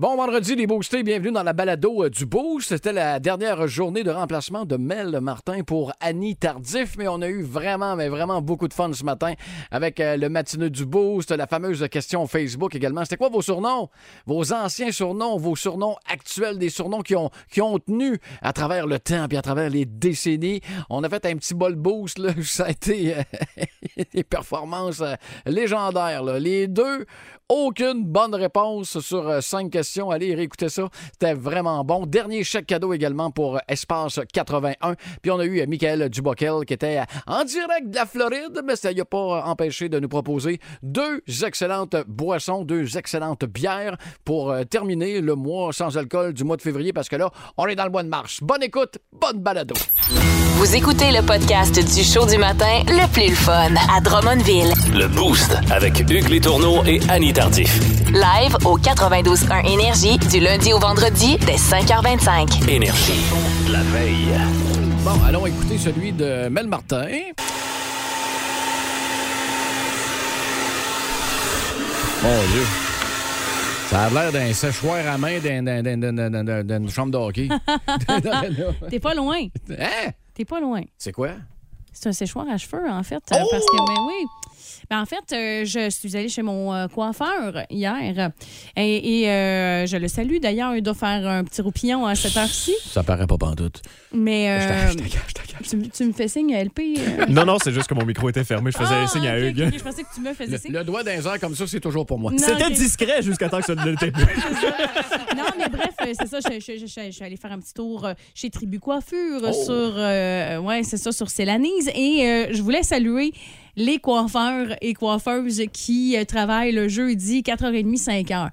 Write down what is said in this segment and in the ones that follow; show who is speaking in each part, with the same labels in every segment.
Speaker 1: Bon vendredi, les boostés, bienvenue dans la balado euh, du Boost. C'était la dernière journée de remplacement de Mel Martin pour Annie Tardif, mais on a eu vraiment, mais vraiment beaucoup de fun ce matin avec euh, le matineux du Boost, la fameuse question Facebook également. C'était quoi vos surnoms? Vos anciens surnoms, vos surnoms actuels, des surnoms qui ont, tenu à travers le temps et à travers les décennies. On a fait un petit bol boost, là. Ça a été euh, des performances légendaires. Les deux, aucune bonne réponse sur euh, cinq questions. Allez réécouter ça. C'était vraiment bon. Dernier chèque cadeau également pour euh, Espace 81. Puis on a eu euh, Michael Duboquel qui était en direct de la Floride, mais ça n'a pas empêché de nous proposer deux excellentes boissons, deux excellentes bières pour terminer le mois sans alcool du mois de février parce que là, on est dans le mois de mars. Bonne écoute, bonne balado.
Speaker 2: Vous écoutez le podcast du show du matin le plus le fun à Drummondville.
Speaker 3: Le Boost avec Hugues Létourneau et Annie Tardif.
Speaker 2: Live au 92.1 Énergie du lundi au vendredi dès 5h25.
Speaker 3: Énergie. La veille.
Speaker 1: Bon, allons écouter celui de Mel Martin. Mon Dieu. Ça a l'air d'un séchoir à main d'un- d'un- d'un- d'un- d'un- d'un- d'une chambre de hockey.
Speaker 4: T'es pas loin.
Speaker 1: hein?
Speaker 4: T'es pas loin.
Speaker 1: C'est quoi?
Speaker 4: C'est un séchoir à cheveux, en fait. euh, Parce que, ben oui. Ben, en fait, euh, je suis allée chez mon euh, coiffeur hier. Et, et, euh, je le salue d'ailleurs. Il doit faire un petit roupillon à cette heure-ci.
Speaker 1: Ça paraît pas pantoute.
Speaker 4: Mais
Speaker 1: Je je
Speaker 4: tu, tu me fais signe, LP. euh?
Speaker 5: Non, non, c'est juste que mon micro était fermé. Je faisais
Speaker 4: Ah,
Speaker 5: signe à Hugues.
Speaker 4: Je pensais que tu me faisais signe.
Speaker 1: Le, le doigt d'un air comme ça, c'est toujours pour moi.
Speaker 5: C'était discret jusqu'à temps que ça ne l'était plus.
Speaker 4: Non, mais bref, c'est ça. Je, suis allée faire un petit tour chez Tribu Coiffure
Speaker 1: Oh.
Speaker 4: sur, ouais, c'est ça, sur Célanise. Et je voulais saluer les coiffeurs et coiffeuses qui euh, travaillent le jeudi 4h30, 5h.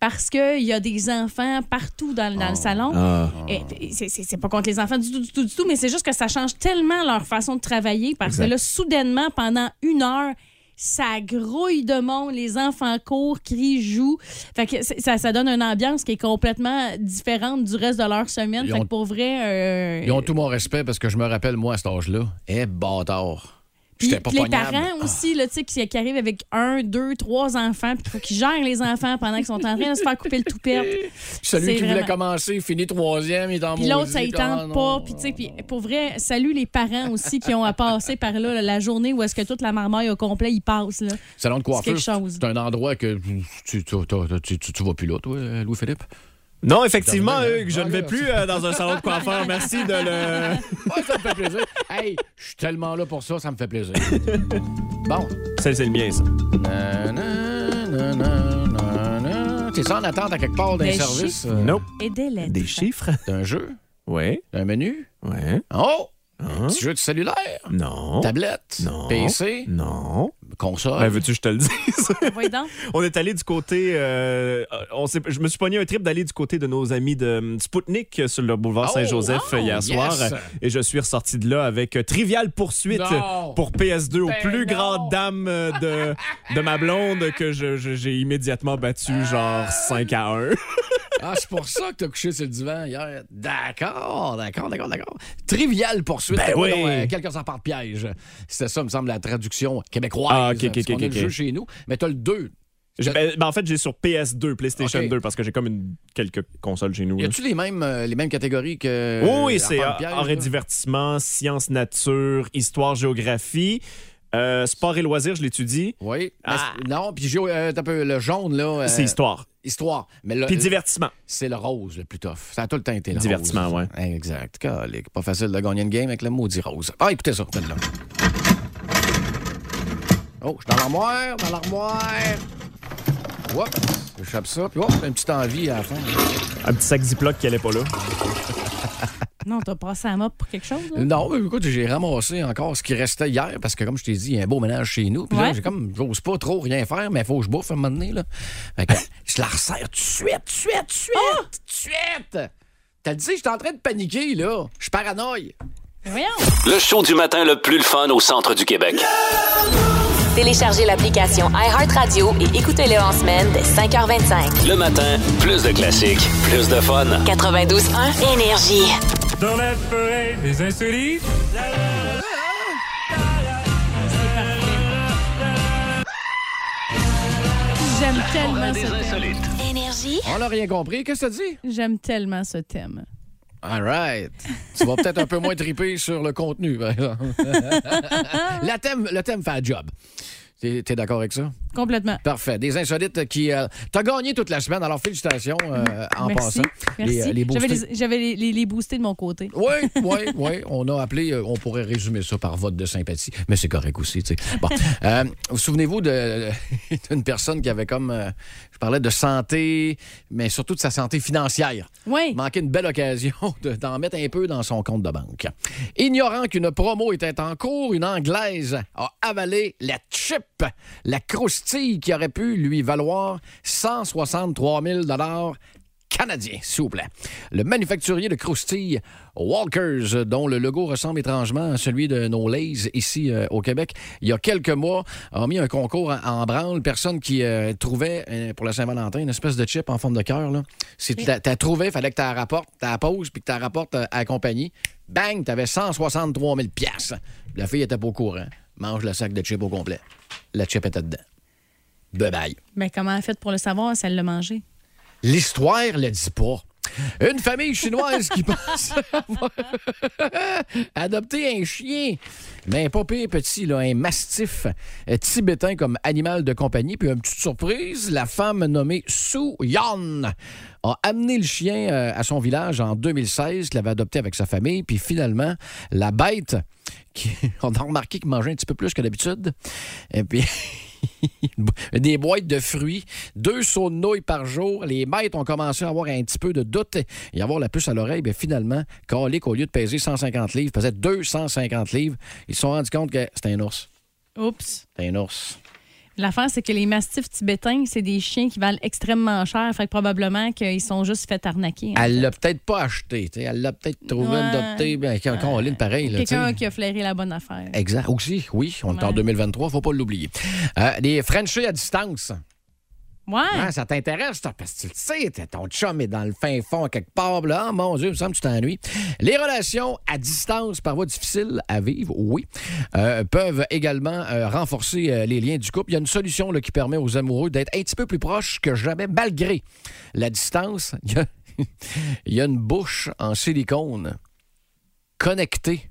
Speaker 4: Parce qu'il y a des enfants partout dans, dans le salon.
Speaker 5: Ah.
Speaker 4: Et puis, c'est- pas contre les enfants du tout, du tout, du tout, mais c'est juste que ça change tellement leur façon de travailler parce
Speaker 5: Exact.
Speaker 4: que là, soudainement, pendant une heure, ça grouille de monde, les enfants courent, crient, jouent. Fait que ça, ça donne une ambiance qui est complètement différente du reste de leur semaine.
Speaker 1: Ils
Speaker 4: Fait
Speaker 1: ont-
Speaker 4: que pour vrai. euh,
Speaker 1: Ils ont tout mon respect parce que je me rappelle, moi, à cet âge-là, eh, bâtard.
Speaker 4: Puis
Speaker 1: pas
Speaker 4: les parents aussi, là, tu sais, qui, qui arrivent avec un, deux, trois enfants, puis qu'ils gèrent les enfants pendant qu'ils sont en train de se faire couper le toupette.
Speaker 1: Celui
Speaker 4: C'est
Speaker 1: qui voulait
Speaker 4: vraiment-
Speaker 1: commencer, finit troisième, il est en
Speaker 4: Puis l'autre, ça y
Speaker 1: ah,
Speaker 4: tente
Speaker 1: non.
Speaker 4: pas. Puis, tu sais, puis pour vrai, salut les parents aussi qui ont à passer par là, la journée où est-ce que toute la marmaille au complet, ils passent. Là.
Speaker 1: Salon de coiffure,
Speaker 4: quelque chose.
Speaker 1: c'est un endroit que tu, tu, tu, tu, tu- tu vas plus là, toi, Louis-Philippe?
Speaker 5: Non, effectivement,
Speaker 1: hein?
Speaker 5: Hugues, je ne vais
Speaker 1: Ok.
Speaker 5: plus euh, dans un salon de coiffeur. Merci de le.
Speaker 1: Ça me fait plaisir. Hey, je suis tellement là pour ça, ça me fait plaisir. Bon.
Speaker 5: C'est c'est le mien, ça.
Speaker 1: T'es ça en attente à quelque part d'un
Speaker 4: Des
Speaker 1: service, euh,
Speaker 5: Nope.
Speaker 4: Et des lettres.
Speaker 5: Des chiffres?
Speaker 1: d'un jeu,
Speaker 5: Ouais.
Speaker 1: d'un menu?
Speaker 5: Ouais.
Speaker 1: Oh!
Speaker 5: Hein?
Speaker 1: Petit jeu de cellulaire?
Speaker 5: Non.
Speaker 1: Tablette?
Speaker 5: Non.
Speaker 1: PC?
Speaker 5: Non.
Speaker 1: Console?
Speaker 5: Ben, veux-tu que je te le dise?
Speaker 4: Voyons donc.
Speaker 5: on est allé du côté. euh, on s'est- je me suis pogné un trip d'aller du côté de nos amis de hum, Spoutnik sur le boulevard
Speaker 1: Oh,
Speaker 5: Saint-Joseph
Speaker 1: oh,
Speaker 5: hier
Speaker 1: yes.
Speaker 5: soir. Et je suis ressorti de là avec euh, Trivial Poursuite
Speaker 1: Non.
Speaker 5: pour PS2 aux
Speaker 1: Ben
Speaker 5: plus
Speaker 1: non.
Speaker 5: grandes dames euh, de, de ma blonde que je- je- j'ai immédiatement battu genre 5 à 1.
Speaker 1: Ah, c'est pour ça que t'as couché sur le divan hier. D'accord, d'accord, d'accord, d'accord. Trivial poursuite.
Speaker 5: Ben oui.
Speaker 1: euh, quelqu'un s'en part de piège. C'était ça, me semble, la traduction québécoise.
Speaker 5: Ah, ok, ok,
Speaker 1: a le jeu chez nous, mais t'as le 2.
Speaker 5: J'ai- ben, ben, en fait, j'ai sur PS2, PlayStation
Speaker 1: Ok.
Speaker 5: 2, parce que j'ai comme une, quelques consoles chez nous.
Speaker 1: Y a-tu les mêmes, euh, les mêmes catégories que.
Speaker 5: Oui, c'est art et divertissement, sciences, nature, histoire, géographie. Euh, sport et loisirs, je l'étudie.
Speaker 1: Oui.
Speaker 5: Ah.
Speaker 1: Non, puis j'ai euh, un peu le jaune, là. euh,
Speaker 5: C'est histoire.
Speaker 1: Histoire. Mais le-
Speaker 5: Puis divertissement.
Speaker 1: c'est le rose le plus tough. Ça a tout le temps été le
Speaker 5: Divertissement,
Speaker 1: rose.
Speaker 5: ouais.
Speaker 1: Exact. Calique. Pas facile de gagner une game avec le maudit rose. Ah, écoutez ça, là Oh, je suis dans l'armoire, dans l'armoire. Hop, j'échappe ça. Puis hop, une petite envie à la fin.
Speaker 5: Un petit sac Ziploc qui allait pas là.
Speaker 4: Non, t'as passé à mop pour quelque chose? là?
Speaker 1: Non, mais écoute, j'ai ramassé encore ce qui restait hier parce que, comme je t'ai dit, il y a un beau ménage chez nous. Puis là,
Speaker 4: Ouais.
Speaker 1: j'ai comme, j'ose pas trop rien faire, mais il faut que je bouffe à un moment donné. Là. Fait que, je la resserre tout de suite, tout de suite, tout de suite, tout de suite. T'as dit, j'étais en train de paniquer, là. Je suis paranoïe.
Speaker 4: Voyons.
Speaker 3: Le show du matin le plus le fun au centre du Québec.
Speaker 2: Téléchargez l'application iHeartRadio et écoutez-le en semaine dès 5h25.
Speaker 3: Le matin, plus de classiques, plus de fun.
Speaker 2: 92.1 Énergie.
Speaker 6: Dans la forêt des insolites.
Speaker 4: J'aime tellement ce thème.
Speaker 2: Énergie.
Speaker 1: On n'a rien compris. Qu'est-ce que tu dit?
Speaker 4: J'aime tellement ce thème.
Speaker 1: All right. Tu vas peut-être un peu moins triper sur le contenu, par exemple. thème, le thème fait un job. T'es t'es d'accord avec ça?
Speaker 4: Complètement.
Speaker 1: Parfait. Des insolites qui. euh, T'as gagné toute la semaine, alors félicitations euh, en
Speaker 4: Merci.
Speaker 1: passant.
Speaker 4: Merci.
Speaker 1: Les, euh, les
Speaker 4: J'avais les, boostés de mon côté.
Speaker 1: Oui, oui, oui. On a appelé, euh, on pourrait résumer ça par vote de sympathie, mais c'est correct aussi. Bon. Vous souvenez-vous d'une personne qui avait comme. Je parlais de santé, mais surtout de sa santé financière.
Speaker 4: Oui.
Speaker 1: Manquait une belle occasion de- d'en mettre un peu dans son compte de banque. Ignorant qu'une promo était en cours, une Anglaise a avalé la chip, la croustille qui aurait pu lui valoir 163 000 canadiens, s'il vous plaît. Le manufacturier de croustilles Walkers, dont le logo ressemble étrangement à celui de nos Lays ici euh, au Québec, il y a quelques mois, a mis un concours en, en branle. Personne qui euh, trouvait euh, pour la Saint-Valentin une espèce de chip en forme de cœur. Si tu t'as trouvé, il fallait que tu la rapportes, tu la poses, puis que tu la rapportes à la compagnie. Bang, tu avais 163 000 piastres. La fille était pas au courant. Mange le sac de chips au complet. La chip était dedans. Bye bye.
Speaker 4: Mais comment elle a fait pour le savoir si elle l'a mangé?
Speaker 1: L'histoire le dit pas. Une famille chinoise qui pense avoir adopté un chien, mais pas pire petit, là, un mastif euh, tibétain comme animal de compagnie. Puis une petite surprise, la femme nommée Su Yan a amené le chien euh, à son village en 2016, qu'il avait adopté avec sa famille. Puis finalement, la bête, qui, on a remarqué qu'il mangeait un petit peu plus que d'habitude. Et puis... des boîtes de fruits, deux sauts de nouilles par jour. Les maîtres ont commencé à avoir un petit peu de doute et avoir la puce à l'oreille. Bien, finalement, Calic, au lieu de peser 150 livres, pesait 250 livres. Ils se sont rendus compte que c'était un ours.
Speaker 4: Oups.
Speaker 1: C'était un ours.
Speaker 4: L'affaire, c'est que les mastifs tibétains, c'est des chiens qui valent extrêmement cher. Fait que probablement qu'ils sont juste fait arnaquer.
Speaker 1: Elle l'a peut-être pas acheté. Elle l'a peut-être trouvé
Speaker 4: Ouais.
Speaker 1: adopté. Ben, quand on lit pareil. là.
Speaker 4: Quelqu'un qui a flairé la bonne affaire.
Speaker 1: Exact. Aussi, oui. On est en
Speaker 4: Ouais.
Speaker 1: 2023, faut pas l'oublier. Euh, les Frenchies à distance.
Speaker 4: Ouais.
Speaker 1: Ah, ça t'intéresse, parce que tu le sais, ton chum est dans le fin fond quelque part. Là, Ah, mon Dieu, il me semble que tu t'ennuies. Les relations à distance, par voie difficile à vivre, oui, euh, peuvent également euh, renforcer euh, les liens du couple. Il y a une solution là, qui permet aux amoureux d'être un petit peu plus proches que jamais, malgré la distance. Il y a une bouche en silicone connectée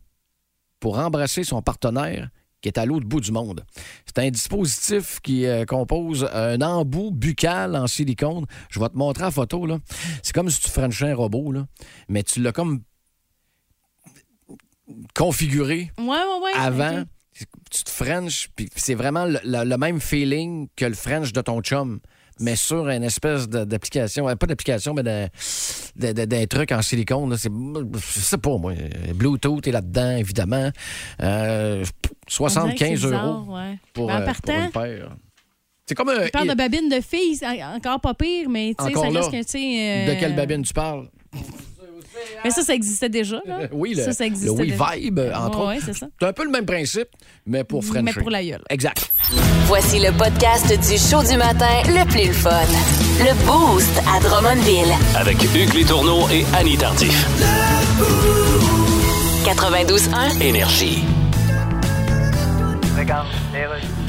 Speaker 1: pour embrasser son partenaire qui est à l'autre bout du monde. C'est un dispositif qui euh, compose un embout buccal en silicone. Je vais te montrer la photo. là. C'est comme si tu frenchais un robot, là, mais tu l'as comme configuré
Speaker 4: Ouais, ouais, ouais.
Speaker 1: avant. Tu te frenches, puis c'est vraiment le, le- le même feeling que le French de ton chum, mais sur une espèce d'application, euh, pas d'application, mais d'un truc en silicone. C'est, pas, moi. Bluetooth est là-dedans, évidemment. Euh,
Speaker 4: On dirait que
Speaker 1: 75
Speaker 4: c'est bizarre,
Speaker 1: euros
Speaker 4: ouais.
Speaker 1: pour, euh, pour
Speaker 4: partant,
Speaker 1: une paire. C'est comme un.
Speaker 4: il parle de babine de filles, encore pas pire, mais tu ça reste que, tu euh,
Speaker 1: De quelle babine tu parles?
Speaker 4: Mais ça, ça existait déjà, là.
Speaker 1: Oui, le,
Speaker 4: ça, ça
Speaker 1: le Oui
Speaker 4: déjà.
Speaker 1: Vibe, entre
Speaker 4: Ouais, ouais,
Speaker 1: autres.
Speaker 4: c'est ça.
Speaker 1: C'est un peu le même principe, mais pour Frencher.
Speaker 4: Mais pour la gueule.
Speaker 1: Exact.
Speaker 2: Voici le podcast du show du matin le plus le fun. Le Boost à Drummondville.
Speaker 3: Avec Hugues Létourneau et Annie Tardif.
Speaker 2: 92.1.
Speaker 3: Énergie.
Speaker 7: Qu'est-ce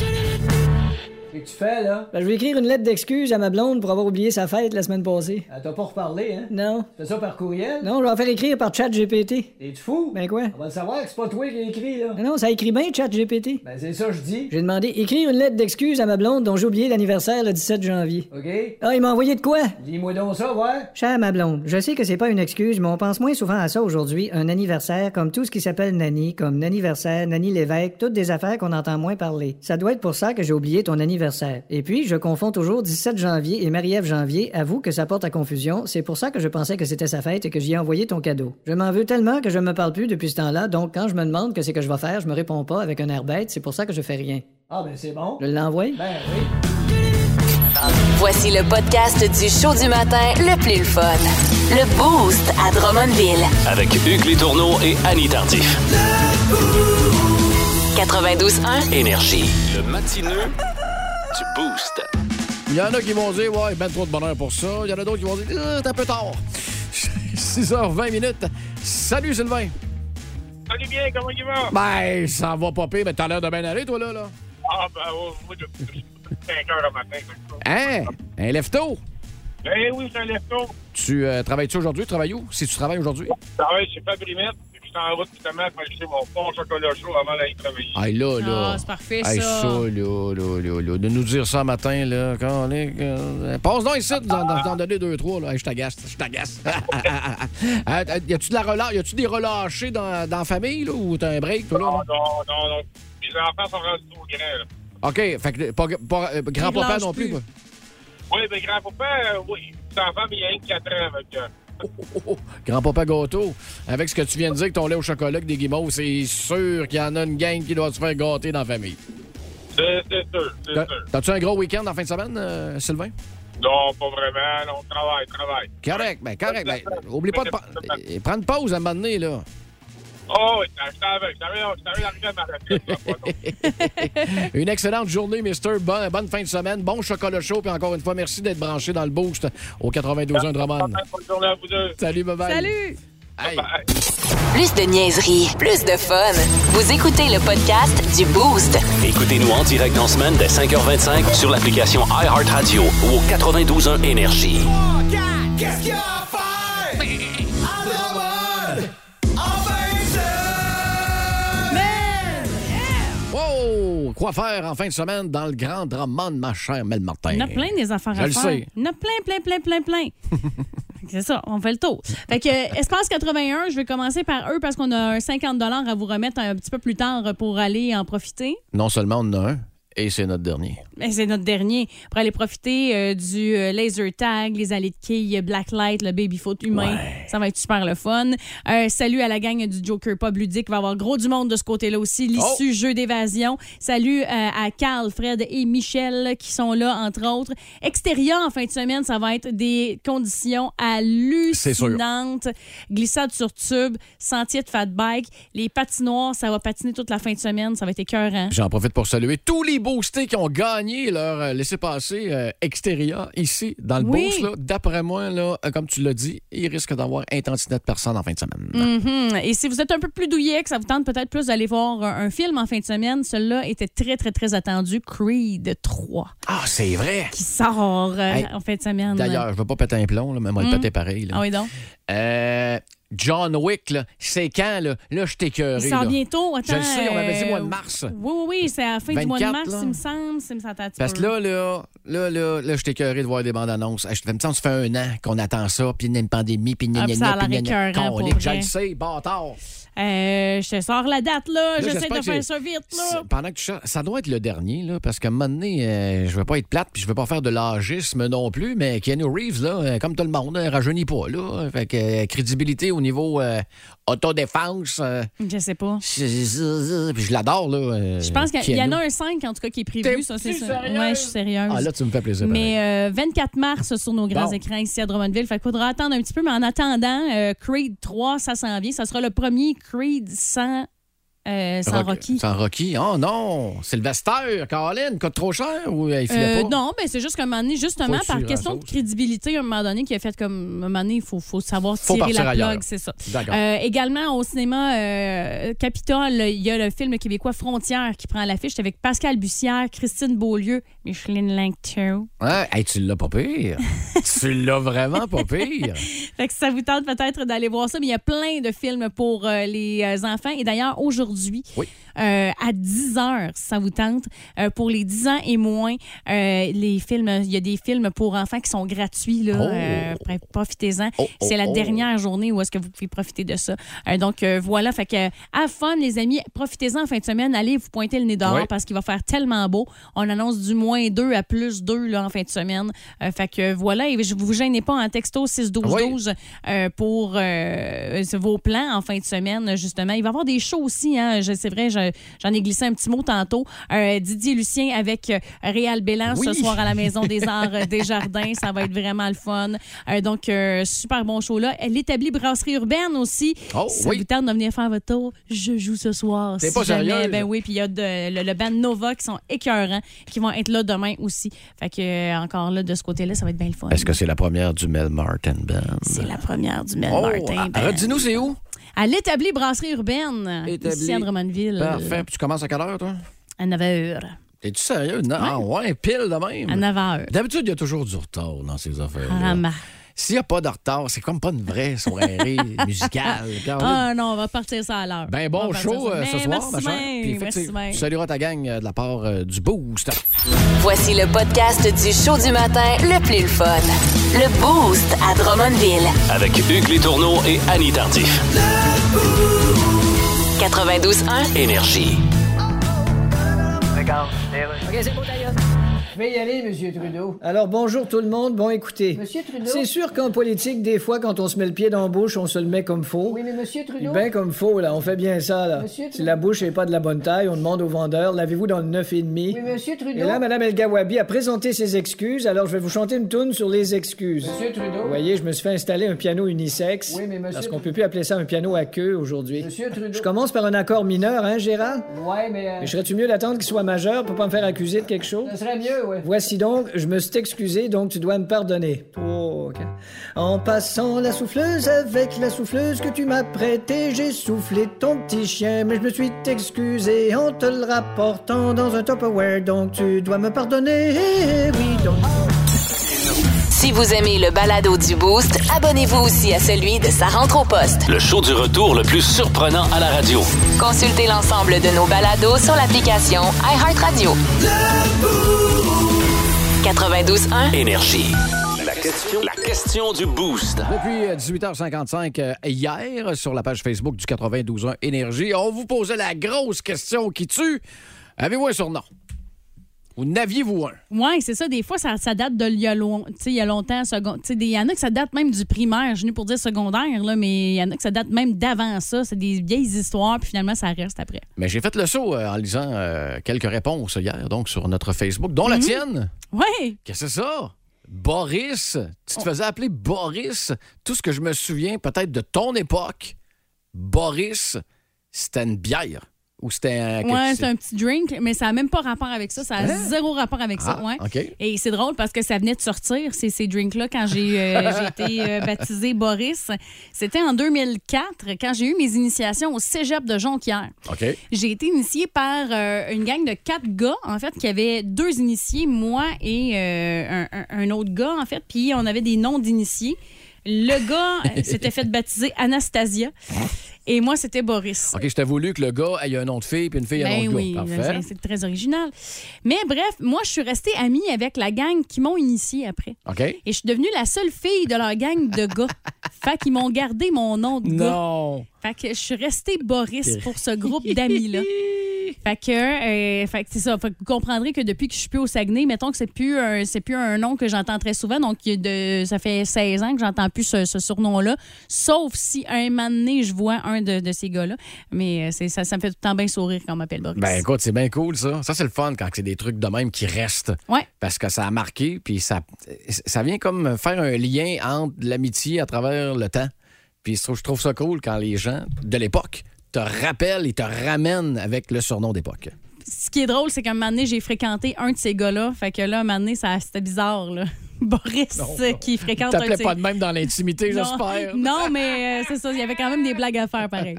Speaker 7: que tu fais, là?
Speaker 8: Ben, je vais écrire une lettre d'excuse à ma blonde pour avoir oublié sa fête la semaine passée.
Speaker 7: Elle t'a pas reparlé, hein?
Speaker 8: Non.
Speaker 7: Tu fais ça par courriel?
Speaker 8: Non, je vais en faire écrire par chat GPT.
Speaker 7: T'es-tu fou?
Speaker 8: Ben quoi?
Speaker 7: On va le savoir que c'est pas toi qui écrit, là.
Speaker 8: Mais non, ça écrit bien chat GPT.
Speaker 7: Ben, c'est ça, je dis.
Speaker 8: J'ai demandé écrire une lettre d'excuse à ma blonde dont j'ai oublié l'anniversaire le 17 janvier.
Speaker 7: OK?
Speaker 8: Ah, il m'a envoyé de quoi?
Speaker 7: Dis-moi donc ça, ouais.
Speaker 8: Chère ma blonde, je sais que c'est pas une excuse, mais on pense moins souvent à ça aujourd'hui, un anniversaire, comme tout ce qui s'appelle Nani, comme Naniversaire, Nani l'évêque, toutes des affaires qu'on entend moins parler. Ça doit être pour ça que j'ai oublié ton anniversaire. Et puis, je confonds toujours 17 janvier et Marie-Ève janvier, avoue que ça porte à confusion, c'est pour ça que je pensais que c'était sa fête et que j'y ai envoyé ton cadeau. Je m'en veux tellement que je me parle plus depuis ce temps-là, donc quand je me demande que c'est que je vais faire, je me réponds pas avec un air bête, c'est pour ça que je fais rien.
Speaker 7: Ah, ben, c'est bon.
Speaker 8: Je l'envoie?
Speaker 7: Ben, oui.
Speaker 2: Voici le podcast du show du matin le plus le fun. Le Boost à Drummondville.
Speaker 3: Avec Hugues Létourneau et Annie Tardif.
Speaker 2: 92.1.
Speaker 3: Énergie. Le matineux du Boost.
Speaker 1: Il y en a qui vont dire, ouais, ben trop de bonheur pour ça. Il y en a d'autres qui vont dire, Ah, c'est un peu tard. 6h20 minutes. Salut, Sylvain.
Speaker 9: Salut bien, comment il va?
Speaker 1: Ben, ça va pas pire, mais t'as l'air de bien aller, toi, là. là.
Speaker 9: Ah, ben, oh, moi, je, 5 heures le matin.
Speaker 1: Hein? Un lève-tôt?
Speaker 9: Eh oui, c'est un lève-tôt.
Speaker 1: Tu euh, travailles-tu aujourd'hui? Tu travailles où? Si tu travailles aujourd'hui?
Speaker 9: Je travaille chez Fabrimette. Puis Je suis en route justement pour acheter mon pont chocolat chaud avant d'aller travailler.
Speaker 1: Ah, là, là.
Speaker 4: Ah, c'est parfait,
Speaker 1: Hey,
Speaker 4: ça.
Speaker 1: ça, là, là, là, là. De nous dire ça matin, là. Quand on est. euh, Passe donc ici, d'en d'en donner deux, trois, là. Hey, je t'agace, je t'agace. Euh, y a-tu de la relâche? Y a-tu des relâchés dans, dans la famille, là? Ou t'as un break, toi, là?
Speaker 9: Non,
Speaker 1: non?
Speaker 9: non, non. Mes enfants sont rendus trop grands, là.
Speaker 1: OK, fait que pas, pas- euh, grand-papa non plus,
Speaker 4: plus.
Speaker 1: quoi.
Speaker 9: Oui, mais grand-papa, euh, oui. Les enfants, mais il y a rien que 4 ans. fait que-
Speaker 1: Oh. Grand-papa gâteau, avec ce que tu viens de dire, que ton lait au chocolat avec des guimauves, c'est sûr qu'il y en a une gang qui doit se faire gâter dans la famille.
Speaker 9: C'est sûr, c'est sûr.
Speaker 1: T'as-tu un gros week-end en fin de semaine, euh, Sylvain?
Speaker 9: Non, pas vraiment. Non, travail, travail.
Speaker 1: Correct, ben correct. Ben, oublie pas de prendre une pause à un moment donné, là.
Speaker 9: Oh.
Speaker 1: Une excellente journée, Mister. Bonne, bonne fin de semaine. Bon chocolat chaud. Puis encore une fois, merci d'être branché dans le boost au 92.1 Drummond.
Speaker 9: Bonne journée à vous deux.
Speaker 1: Salut, bye bye.
Speaker 4: Salut!
Speaker 1: Hey.
Speaker 9: Bye.
Speaker 2: Plus de niaiserie, plus de fun. Vous écoutez le podcast du Boost.
Speaker 3: Écoutez-nous en direct en semaine dès 5h25 sur l'application iHeartRadio ou au 92.1 Énergie.
Speaker 1: Quoi faire en fin de semaine dans le grand Drummond, ma chère Mel Martin?
Speaker 4: Il y en a plein des affaires
Speaker 1: Je
Speaker 4: à
Speaker 1: le
Speaker 4: faire.
Speaker 1: sais.
Speaker 4: Il y en a plein, plein, plein, plein, plein. C'est ça, on fait le tour. Fait que euh, Espace 81, je vais commencer par eux parce qu'on a un 50 à vous remettre un petit peu plus tard pour aller en profiter.
Speaker 1: Non seulement on en a un, et c'est notre dernier.
Speaker 4: Mais c'est notre dernier. Pour aller profiter euh, du euh, laser tag, les allées de quilles, Blacklight, le baby foot humain. Ça va être super le fun. Euh, salut à la gang du Joker Pub Ludique. Il va y avoir gros du monde de ce côté-là aussi. L'issue
Speaker 1: Oh!
Speaker 4: jeu d'évasion. Salut euh, à Carl, Fred et Michel qui sont là, entre autres. Extérieur en fin de semaine, ça va être des conditions hallucinantes. Glissade sur tube, sentier de fat bike. Les patinoires, ça va patiner toute la fin de semaine. Ça va être écœurant.
Speaker 1: J'en profite pour saluer tous les boostés qui ont gagné leur euh, laissez-passer euh, extérieur ici dans le
Speaker 4: Oui.
Speaker 1: D'après moi, là, euh, comme tu l'as dit, il risque d'avoir un tantinet de personnes en fin de semaine.
Speaker 4: Mhm. Et si vous êtes un peu plus douillet, que ça vous tente peut-être plus d'aller voir un, un film en fin de semaine, celui-là était très, très, très attendu. Creed 3,
Speaker 1: Ah, c'est vrai!
Speaker 4: qui sort euh,
Speaker 1: Hey,
Speaker 4: en fin de semaine.
Speaker 1: D'ailleurs, je veux pas péter un plomb, là, mais moi, le
Speaker 4: Mm.
Speaker 1: péter pareil. là.
Speaker 4: Ah oui, donc.
Speaker 1: Euh, John Wick, là, c'est quand, là? Là, je t'écœuré.
Speaker 4: Il sort
Speaker 1: là.
Speaker 4: bientôt. Attends,
Speaker 1: Je le sais, on avait dit
Speaker 4: euh,
Speaker 1: mois de mars.
Speaker 4: Oui, oui, oui, c'est à la fin du mois de
Speaker 1: 24,
Speaker 4: mars,
Speaker 1: là.
Speaker 4: il me semble. Un petit
Speaker 1: Parce que là, là, là, là, là, je t'écœuré de voir des bandes annonces. Je me sens, ça fait un an qu'on attend ça, puis il y a une pandémie, puis
Speaker 4: Ah, puis ça a écœurant,
Speaker 1: Colique,
Speaker 4: pour
Speaker 1: Je le sais, bâtard.
Speaker 4: Euh, je te sors la date, là. J'essaie de faire ça vite, là.
Speaker 1: Pendant que tu cherches, ça doit être le dernier, là, parce qu'à un moment donné, euh, je veux pas être plate, puis je veux pas faire de l'agisme non plus, mais Keanu Reeves, là, euh, comme tout le monde, ne rajeunit pas, là. Fait que euh, crédibilité au niveau euh, autodéfense, euh,
Speaker 4: Je sais pas.
Speaker 1: je- l'adore, là. euh,
Speaker 4: Je pense qu'il y en a un 5, en tout cas, qui est prévu. Ça, c'est ça. Ouais, je suis sérieuse.
Speaker 1: Ah, là, tu me fais plaisir.
Speaker 4: Mais euh, 24 mars sur nos grands
Speaker 1: Bon.
Speaker 4: écrans ici à Drummondville. Fait qu'il faudra attendre un petit peu, mais en attendant, euh, Creed 3, ça s'en vient. Ça sera le premier Creed sans, euh, sans
Speaker 1: Rock-
Speaker 4: Rocky.
Speaker 1: Sans Rocky. Oh non! Sylvester, Colin, coûte trop cher ou euh, il filait
Speaker 4: Euh,
Speaker 1: pas?
Speaker 4: non, ben c'est juste qu'à un moment donné, justement, par question de crédibilité, à un moment donné, qui a fait comme un moment donné, il faut, faut savoir
Speaker 1: Faut
Speaker 4: tirer la
Speaker 1: ailleurs.
Speaker 4: plug, c'est ça.
Speaker 1: D'accord.
Speaker 4: Euh, également, au cinéma euh, Capitole, il y a le film québécois Frontières qui prend l'affiche avec Pascal Bussière, Christine Beaulieu, Micheline Langto.
Speaker 1: Ouais, hey, tu l'as pas pire. tu l'as vraiment pas pire.
Speaker 4: Fait que ça vous tente peut-être d'aller voir ça, mais il y a plein de films pour les enfants. Et d'ailleurs, aujourd'hui,
Speaker 1: Oui.
Speaker 4: Euh, à 10 heures, si ça vous tente, euh, pour les 10 ans et moins, euh, les films, il y a des films pour enfants qui sont gratuits. Là,
Speaker 1: Oh.
Speaker 4: pr- profitez-en.
Speaker 1: Oh, oh,
Speaker 4: C'est la dernière journée où est-ce que vous pouvez profiter de ça. Donc, voilà. Fait que, à fun, les amis, profitez-en en fin de semaine. Allez vous pointer le nez dehors
Speaker 1: Oui.
Speaker 4: parce qu'il va faire tellement beau. On annonce du moins 2 à plus 2 là, en fin de semaine. Fait que voilà, et je vous gênez pas en texto 6-12-12 euh, pour vos plans en fin de semaine, justement. Il va y avoir des shows aussi, hein. C'est vrai, je- j'en ai glissé un petit mot tantôt. Euh, Didier Lucien avec euh, Réal Bélan
Speaker 1: Oui.
Speaker 4: ce soir à la Maison des Arts euh, des Jardins. Ça va être vraiment le fun. Euh, donc, euh, super bon show là. L'établi Brasserie Urbaine aussi.
Speaker 1: Oh,
Speaker 4: si
Speaker 1: oui.
Speaker 4: vous tente de venir faire votre tour, je joue ce soir. Si
Speaker 1: pas
Speaker 4: jamais. Ben oui, puis il y a de- le, le band Nova qui sont écœurants, qui vont être là demain aussi. Fait que, euh, encore là, de ce côté-là, ça va être bien le fun.
Speaker 1: Est-ce que c'est la première du Mel Martin Band?
Speaker 4: C'est la première du Mel
Speaker 1: Oh,
Speaker 4: Martin.
Speaker 1: ah,
Speaker 4: Band.
Speaker 1: redis-nous, c'est où?
Speaker 4: À l'établi Brasserie Urbaine,
Speaker 1: Établi.
Speaker 4: ici à Drummondville.
Speaker 1: Parfait. Puis tu commences à quelle heure, toi?
Speaker 4: À 9 h.
Speaker 1: Es-tu sérieux? Non, ah ouais, pile de même.
Speaker 4: À 9 heures.
Speaker 1: D'habitude, il y a toujours du retard dans ces affaires.
Speaker 4: Ah, ma-
Speaker 1: S'il n'y a pas de retard, c'est comme pas une vraie soirée musicale.
Speaker 4: Ah non, on va partir ça à l'heure.
Speaker 1: Ben
Speaker 4: On
Speaker 1: bon show euh, ce soir, ma chère. Puis
Speaker 4: merci
Speaker 1: tu salueras ta gang euh, de la part euh, du Boost.
Speaker 2: Voici le podcast du show du matin le plus le fun. Le Boost à Drummondville.
Speaker 3: Avec Hugues Létourneau et Annie Tardif.
Speaker 2: 92.1.
Speaker 3: Énergie.
Speaker 10: OK, c'est bon, d'ailleurs. Je vais y aller, Monsieur Trudeau.
Speaker 11: Alors bonjour tout le monde, bon écoutez.
Speaker 10: Monsieur Trudeau?
Speaker 11: C'est sûr qu'en politique, des fois, quand on se met le pied dans la bouche, on se le met comme faux.
Speaker 10: Oui, mais Monsieur Trudeau...
Speaker 11: Ben comme faux, là, on fait bien ça, là.
Speaker 10: Monsieur
Speaker 11: Si
Speaker 10: Trudeau.
Speaker 11: la bouche n'est pas de la bonne taille, on demande au vendeur, l'avez-vous dans le 9,5?
Speaker 10: Oui, Monsieur Trudeau...
Speaker 11: Et là, Mme El Gawabi a présenté ses excuses, alors je vais vous chanter une toune sur les excuses.
Speaker 10: Monsieur Trudeau...
Speaker 11: Vous voyez, je me suis fait installer un piano unisexe.
Speaker 10: Oui, mais monsieur
Speaker 11: Parce qu'on peut plus appeler ça un piano à queue aujourd'hui.
Speaker 10: Monsieur Trudeau...
Speaker 11: Je commence par un accord mineur, hein, Gérald?
Speaker 10: Ouais, mais... euh,
Speaker 11: Mais serais-tu mieux d'attendre qu'il soit majeur pour pas me faire accuser de quelque chose?
Speaker 10: Ce serait mieux, ouais.
Speaker 11: Voici donc, je me suis excusé, donc tu dois me pardonner. Oh. En passant la souffleuse avec la souffleuse que tu m'as prêtée, j'ai soufflé ton petit chien, mais je me suis excusé en te le rapportant dans un Tupperware, donc tu dois me pardonner. Eh Oui, donc.
Speaker 2: Si vous aimez le balado du Boost, abonnez-vous aussi à celui de Sa rentre au poste.
Speaker 3: Le show du retour le plus surprenant à la radio.
Speaker 2: Consultez l'ensemble de nos balados sur l'application iHeartRadio. 92.1.
Speaker 3: Énergie. La question, la question du boost.
Speaker 1: Depuis euh, 18h55 euh, hier, sur la page Facebook du 92.1 Énergie, on vous posait la grosse question qui tue. Avez-vous un surnom? Ou n'aviez-vous un?
Speaker 4: Oui, c'est ça. Des fois, ça, ça date de il y a, long- il y a longtemps. Il y en a que ça date même du primaire. Je venue pour dire secondaire, là, mais il y en a que ça date même d'avant ça. C'est des vieilles histoires, puis finalement, ça reste après.
Speaker 1: Mais j'ai fait le saut euh, en lisant euh, quelques réponses hier, donc sur notre Facebook, dont la tienne.
Speaker 4: Oui!
Speaker 1: Qu'est-ce que c'est ça? Boris. Tu te faisais appeler Boris. Tout ce que je me souviens peut-être de ton époque, Boris, c'était une bière. Ou c'était un.
Speaker 4: Ouais, c'est un petit drink, mais ça n'a même pas rapport avec ça. Ça a
Speaker 1: Hein?
Speaker 4: zéro rapport avec ça.
Speaker 1: Ah,
Speaker 4: ouais. Et c'est drôle parce que ça venait de sortir, ces, ces drinks-là, quand j'ai euh, été euh, baptisée Boris. C'était en 2004, quand j'ai eu mes initiations au cégep de Jonquière. J'ai été initiée par euh, une gang de quatre gars, en fait, qui avaient deux initiés, moi et euh, un, un- un autre gars, en fait. Puis on avait des noms d'initiés. Le gars euh, s'était fait baptiser Anastasia et moi, c'était Boris.
Speaker 1: OK, je t'ai voulu que le gars ait un nom de fille puis une fille ait un
Speaker 4: Ben
Speaker 1: nom de
Speaker 4: oui,
Speaker 1: gars. Parfait.
Speaker 4: c'est- c'est très original. Mais bref, moi, je suis restée amie avec la gang qui m'ont initiée après.
Speaker 1: OK?
Speaker 4: Et je suis devenue la seule fille de leur gang de gars. fait qu'ils m'ont gardé mon nom de gars.
Speaker 1: Non.
Speaker 4: Fait que je suis restée Boris pour ce groupe d'amis-là. Fait que, euh, fait que c'est ça. Fait que vous comprendrez que depuis que je suis plus au Saguenay, mettons que c'est plus un, c'est plus un nom que j'entends très souvent. Donc, de, ça fait 16 ans que j'entends plus ce, ce surnom-là. Sauf si un moment donné, je vois un de, de ces gars-là. Mais euh, c'est, ça, ça me fait tout le temps bien sourire quand on m'appelle Boris.
Speaker 1: Ben écoute, c'est bien cool ça. Ça, c'est le fun quand c'est des trucs de même qui restent.
Speaker 4: Ouais.
Speaker 1: Parce que ça a marqué, puis ça, ça vient comme faire un lien entre l'amitié à travers le temps. Puis je trouve, ça cool quand les gens de l'époque te rappellent et te ramènent avec le surnom d'époque.
Speaker 4: Ce qui est drôle, c'est qu'à un moment donné, j'ai fréquenté un de ces gars-là. Fait que là, à un moment donné, c'était bizarre, là. Boris, euh, qui fréquente
Speaker 1: T'appelais pas de même dans l'intimité,
Speaker 4: Non,
Speaker 1: j'espère.
Speaker 4: Non, mais euh, c'est ça. Il y avait quand même des blagues à faire, pareil.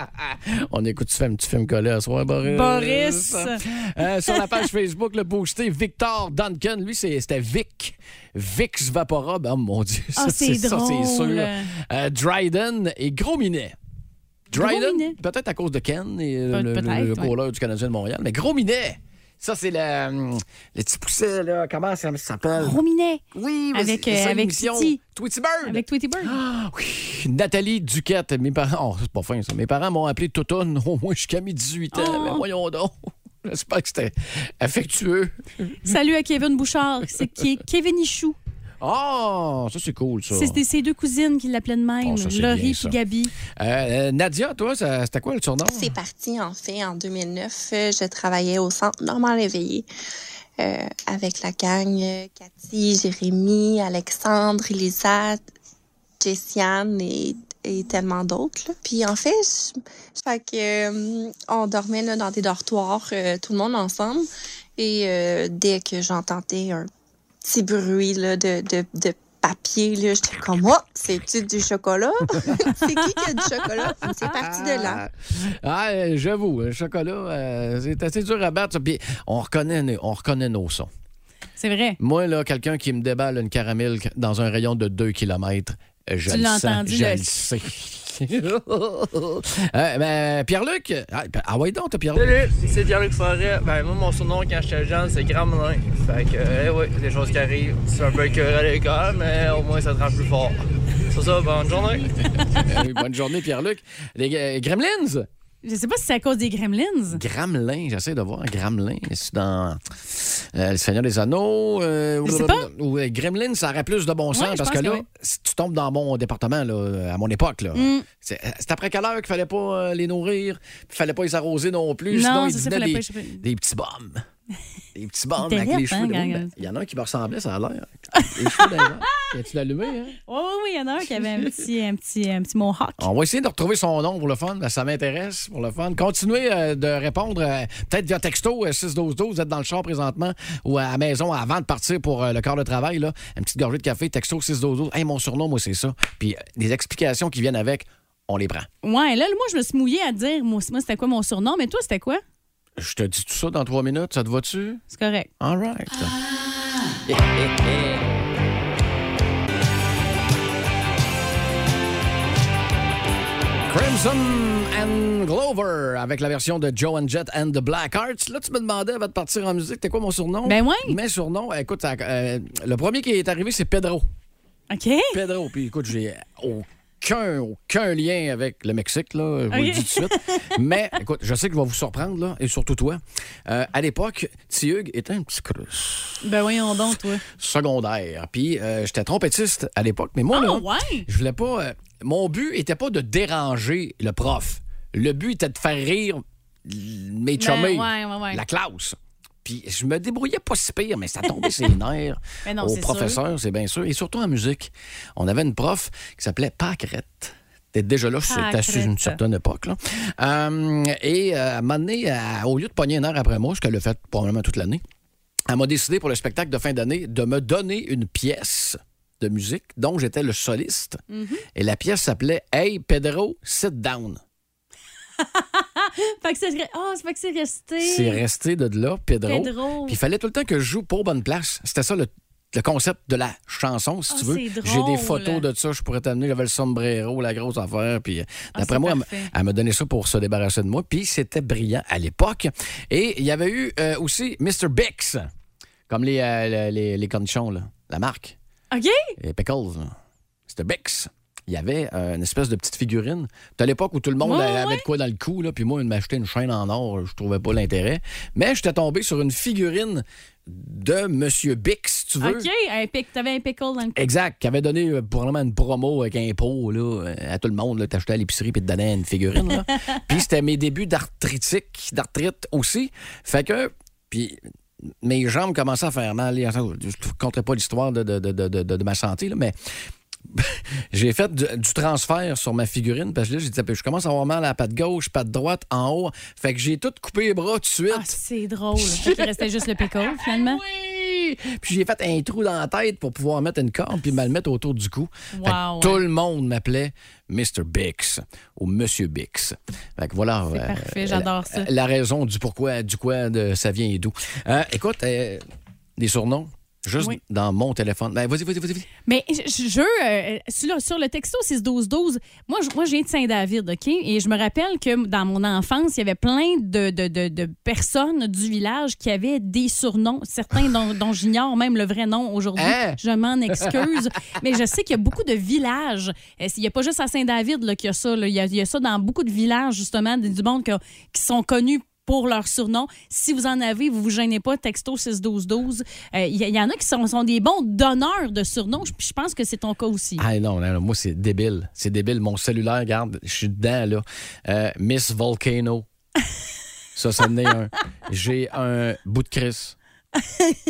Speaker 1: On écoute, tu fais un petit film collé à soir, Boris?
Speaker 4: Boris.
Speaker 1: Euh, sur la page Facebook, le boosté Victor Duncan, lui, c'était Vic. Vic's Vaporub. Oh mon Dieu, ça,
Speaker 4: Ah, c'est
Speaker 1: ça, c'est
Speaker 4: drôle.
Speaker 1: sûr. Euh, Dryden et Gros Minet. Dryden, peut-être à cause de Ken, et,
Speaker 4: Pe-
Speaker 1: le, le,
Speaker 4: ouais.
Speaker 1: du Canadien de Montréal. Mais Gros Minet, ça, c'est le, le petit pousset, là. Comment ça s'appelle?
Speaker 4: Rominet.
Speaker 1: Oui, mais
Speaker 4: Avec, euh, avec.
Speaker 1: Tweety Bird.
Speaker 4: Avec Tweety Bird.
Speaker 1: Nathalie Duquette, mes parents. Oh, c'est pas fin, ça. Mes parents m'ont appelé Toutoune au moins jusqu'à mes 18 ans.
Speaker 4: Oh.
Speaker 1: Mais voyons donc. J'espère que c'était affectueux.
Speaker 4: Salut à Kevin Bouchard, c'est qui est Kevin Ichou.
Speaker 1: Oh, ça, c'est cool, ça.
Speaker 4: C'est ses deux cousines qui l'appelaient de même,
Speaker 1: Oh, ça, c'est
Speaker 4: Laurie
Speaker 1: bien,
Speaker 4: et
Speaker 1: ça.
Speaker 4: Gabi.
Speaker 1: Euh, euh, Nadia, toi, c'était quoi le surnom?
Speaker 12: C'est parti, en fait, en 2009. euh, Je travaillais au Centre Normal Éveillé euh, avec la gang Cathy, Jérémy, Alexandre, Elisa, Jessiane et, et tellement d'autres. Puis en fait, je, fait que, euh, on dormait là, dans des dortoirs, euh, tout le monde ensemble. Et euh, dès que j'entendais un petit bruit là, de, de, de papier. là. J'étais comme, oh, c'est-tu du chocolat? c'est qui qui a du chocolat? C'est parti de là.
Speaker 1: Ah, euh, j'avoue, le chocolat, euh, c'est assez dur à battre. Puis on reconnaît, on reconnaît nos sons.
Speaker 4: C'est vrai.
Speaker 1: Moi, là, quelqu'un qui me déballe une caramel dans un rayon de 2 km, je
Speaker 4: Tu
Speaker 1: le
Speaker 4: l'as
Speaker 1: sens,
Speaker 4: entendu,
Speaker 1: je
Speaker 4: le-
Speaker 1: le sais. Euh, ben, Pierre-Luc, ah, ah ouais donc, t'as Pierre-Luc.
Speaker 13: Salut, c'est Pierre-Luc Forêt. Ben, moi, mon surnom quand j'étais jeune, c'est Gramelin. Fait que, eh oui, des choses qui arrivent. C'est un peu écœuré à l'école, mais au moins, ça te rend plus fort. C'est ça, bonne journée.
Speaker 1: Oui, Bonne journée, Pierre-Luc. Les euh, Gremlins?
Speaker 4: Je sais pas si c'est à cause des gremlins.
Speaker 1: Gramelin, j'essaie de voir Gramelin. C'est dans euh, Le Seigneur des Anneaux. Euh,
Speaker 4: Je sais pas.
Speaker 1: ou, euh, Gremlin, ça aurait plus de bon sens
Speaker 4: Ouais,
Speaker 1: parce que
Speaker 4: que
Speaker 1: là,
Speaker 4: oui.
Speaker 1: si tu tombes dans mon département, là, à mon époque, là,
Speaker 4: Mm.
Speaker 1: c'est c'est après quelle heure qu'il fallait pas euh, les nourrir, puis fallait pas les arroser non plus.
Speaker 4: Non,
Speaker 1: sinon, ils devenaient des, des petits bombes. Des petits
Speaker 4: T'es
Speaker 1: avec les cheveux.
Speaker 4: hein.
Speaker 1: Ben, Il y en a un qui me ressemblait, ça a l'air. Les cheveux airs. As-tu l'allumé, hein?
Speaker 4: Oui, oui, oui, il y en a un qui avait un petit, un petit, un petit mohawk.
Speaker 1: On va essayer de retrouver son nom pour le fun. Ben, Ça m'intéresse pour le fun. Continuez euh, de répondre, euh, peut-être via texto euh, 61212. Vous êtes dans le char présentement ou à la maison avant de partir pour euh, le corps de travail. Là. Une petite gorgée de café, texto 61212. Hey, mon surnom, moi, c'est ça. Puis des explications qui viennent avec, on les prend.
Speaker 4: Ouais, là, moi, je me suis mouillée à dire, moi, moi, c'était quoi mon surnom, mais toi, c'était quoi?
Speaker 1: Je te dis tout ça dans trois minutes. Ça te va-tu?
Speaker 4: C'est correct.
Speaker 1: All right. Crimson and Glover avec la version de Joe and Jet and the Black Hearts. Là, tu me demandais avant de partir en musique, t'es quoi mon surnom?
Speaker 4: Ben ouais.
Speaker 1: Mes surnoms, écoute, euh, le premier qui est arrivé, c'est Pedro.
Speaker 4: OK.
Speaker 1: Pedro. Puis écoute, j'ai aucun, aucun lien avec le Mexique, là, je vous le
Speaker 4: Ok.
Speaker 1: dis tout de suite. Mais écoute, je sais que je vais vous surprendre, là, et surtout toi. Euh, à l'époque, Tiug était un petit crus
Speaker 4: Ben voyons donc, toi.
Speaker 1: secondaire. Puis euh, j'étais trompettiste à l'époque, mais moi,
Speaker 4: Ah,
Speaker 1: là,
Speaker 4: ouais?
Speaker 1: je voulais pas. euh, mon but était pas de déranger le prof. Le but était de faire rire mes
Speaker 4: Ben, ouais, ouais.
Speaker 1: la classe. Puis je me débrouillais pas si pire, mais ça tombait ses nerfs
Speaker 4: non,
Speaker 1: au
Speaker 4: c'est
Speaker 1: professeur, c'est bien sûr. Et surtout en musique. On avait une prof qui s'appelait Pâquerette. T'es déjà là, c'était sur une certaine époque. Là. Euh, et euh, à un moment donné, euh, au lieu de pogner un air après moi, ce qu'elle a fait probablement toute l'année, elle m'a décidé pour le spectacle de fin d'année de me donner une pièce de musique dont j'étais le soliste.
Speaker 4: Mhm.
Speaker 1: Et la pièce s'appelait Hey Pedro, sit down.
Speaker 4: Fait que c'est ah, c'est fait que c'est resté.
Speaker 1: C'est resté de là, Pedro.
Speaker 4: Pedro.
Speaker 1: Puis il fallait tout le temps que je joue pour bonne place. C'était ça le, le concept de la chanson, si
Speaker 4: Ah,
Speaker 1: tu veux.
Speaker 4: c'est
Speaker 1: J'ai des photos de ça, je pourrais t'amener. J'avais le sombrero, la grosse affaire. Puis euh,
Speaker 4: Ah,
Speaker 1: d'après moi, elle,
Speaker 4: parfait.
Speaker 1: m- elle m'a donné ça pour se débarrasser de moi. Puis c'était brillant à l'époque. Et il y avait eu euh, aussi Mr. Bix, comme les, euh, les, les cornichons, là. la marque.
Speaker 4: OK?
Speaker 1: Les pickles. C'était Bix. Il y avait euh, une espèce de petite figurine. C'était à l'époque où tout le monde
Speaker 4: Ouais,
Speaker 1: avait
Speaker 4: ouais.
Speaker 1: de quoi dans le cou, là, puis moi, il m'achetait une chaîne en or, je trouvais pas l'intérêt. Mais j'étais tombé sur une figurine de Monsieur Bix, si tu veux.
Speaker 4: OK. Un pic, t'avais un pickle dans le
Speaker 1: Exact, qui avait donné euh, probablement une promo avec un pot là, euh, à tout le monde. T'achetais à l'épicerie puis te donnais une figurine. là. puis c'était mes débuts d'arthritique, d'arthrite aussi. Fait que, puis mes jambes commençaient à faire mal. Je ne compterai pas l'histoire de- de- de- de ma santé, là, mais j'ai fait du, du transfert sur ma figurine parce que là, j'ai dit, je commence à avoir mal à la patte gauche, patte droite, en haut. Fait que j'ai tout coupé les bras tout de suite.
Speaker 4: Ah, c'est drôle. Fait qu'il restait juste le pickle, finalement.
Speaker 1: Oui! Puis j'ai fait un trou dans la tête pour pouvoir mettre une corde puis me le mettre autour du cou. Fait que
Speaker 4: Wow,
Speaker 1: Tout le monde m'appelait Mr. Bix ou Monsieur Bix. Fait que voilà.
Speaker 4: C'est
Speaker 1: euh,
Speaker 4: parfait, j'adore
Speaker 1: la,
Speaker 4: ça.
Speaker 1: La raison du pourquoi, du quoi, de ça vient et d'où. Euh, écoute, euh, des surnoms, juste
Speaker 4: Oui.
Speaker 1: dans mon téléphone. Ben, vas-y, vas-y, vas-y. vas-y.
Speaker 4: Mais je, je euh, sur, le, sur le texto 6-12-12, moi, je, moi, je viens de Saint-David, OK? Et je me rappelle que dans mon enfance, il y avait plein de, de, de- de personnes du village qui avaient des surnoms, certains dont, dont j'ignore même le vrai nom aujourd'hui.
Speaker 1: Hein?
Speaker 4: Je m'en excuse. mais je sais qu'il y a beaucoup de villages. Euh, Il n'y a pas juste à Saint-David là, qu'il y a ça. là. Il y, a, il y a ça dans beaucoup de villages, justement, du monde que- qui sont connus pour leur surnom. Si vous en avez, vous vous gênez pas, texto 61212. Euh, Il y, il y en a qui sont, sont des bons donneurs de surnoms, puis je pense que c'est ton cas aussi.
Speaker 1: Ah non, non, non, moi, c'est débile. C'est débile. Mon cellulaire, regarde, je suis dedans, là. Euh, Miss Volcano. Ça, ça en est un. J'ai un bout de Chris.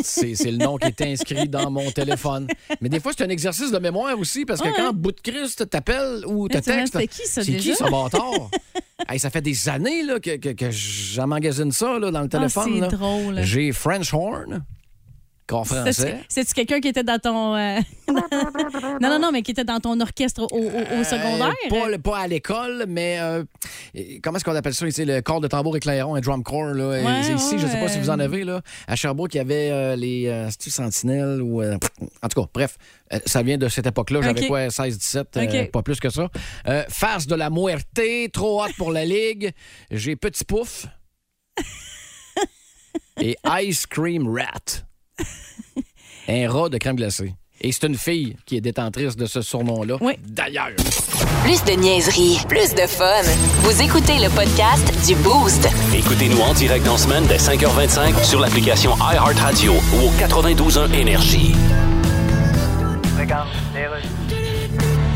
Speaker 1: C'est c'est le nom qui est inscrit dans mon téléphone. Mais des fois, c'est un exercice de mémoire aussi, parce que
Speaker 4: Ouais.
Speaker 1: quand bout de Chris t'appelle ou te texte.
Speaker 4: c'était qui, ça,
Speaker 1: C'est
Speaker 4: déjà?
Speaker 1: qui, ce bâtard? Hey, ça fait des années là, que, que, ça là, dans le téléphone.
Speaker 4: Ah, c'est
Speaker 1: là.
Speaker 4: drôle.
Speaker 1: J'ai French Horn. Corps français?
Speaker 4: C'est- C'est-tu quelqu'un qui était dans ton. euh, non, non, non, mais qui était dans ton orchestre au, au- au secondaire?
Speaker 1: Euh, pas, à l'école, mais euh, comment est-ce qu'on appelle ça ici? Le corps de tambour et clairon, un drum corps. Là.
Speaker 4: Ouais,
Speaker 1: Et ici, je ne sais pas si vous en avez. Là. À Sherbrooke, il y avait euh, les euh, c'est-tu Sentinelles ou. euh, en tout cas, bref, euh, ça vient de cette époque-là. J'avais quoi, 16-17, euh,
Speaker 4: Ok.
Speaker 1: pas plus que ça. Euh, face de la muerte, trop hot pour la Ligue. J'ai Petit Pouf. et Ice Cream Rat. Un rat de crème glacée. Et c'est une fille qui est détentrice de ce surnom-là. D'ailleurs.
Speaker 2: Plus de niaiserie, plus de fun. Vous écoutez le podcast du Boost.
Speaker 3: Écoutez-nous en direct en semaine dès 5h25 sur l'application iHeartRadio ou au 92.1 Énergie.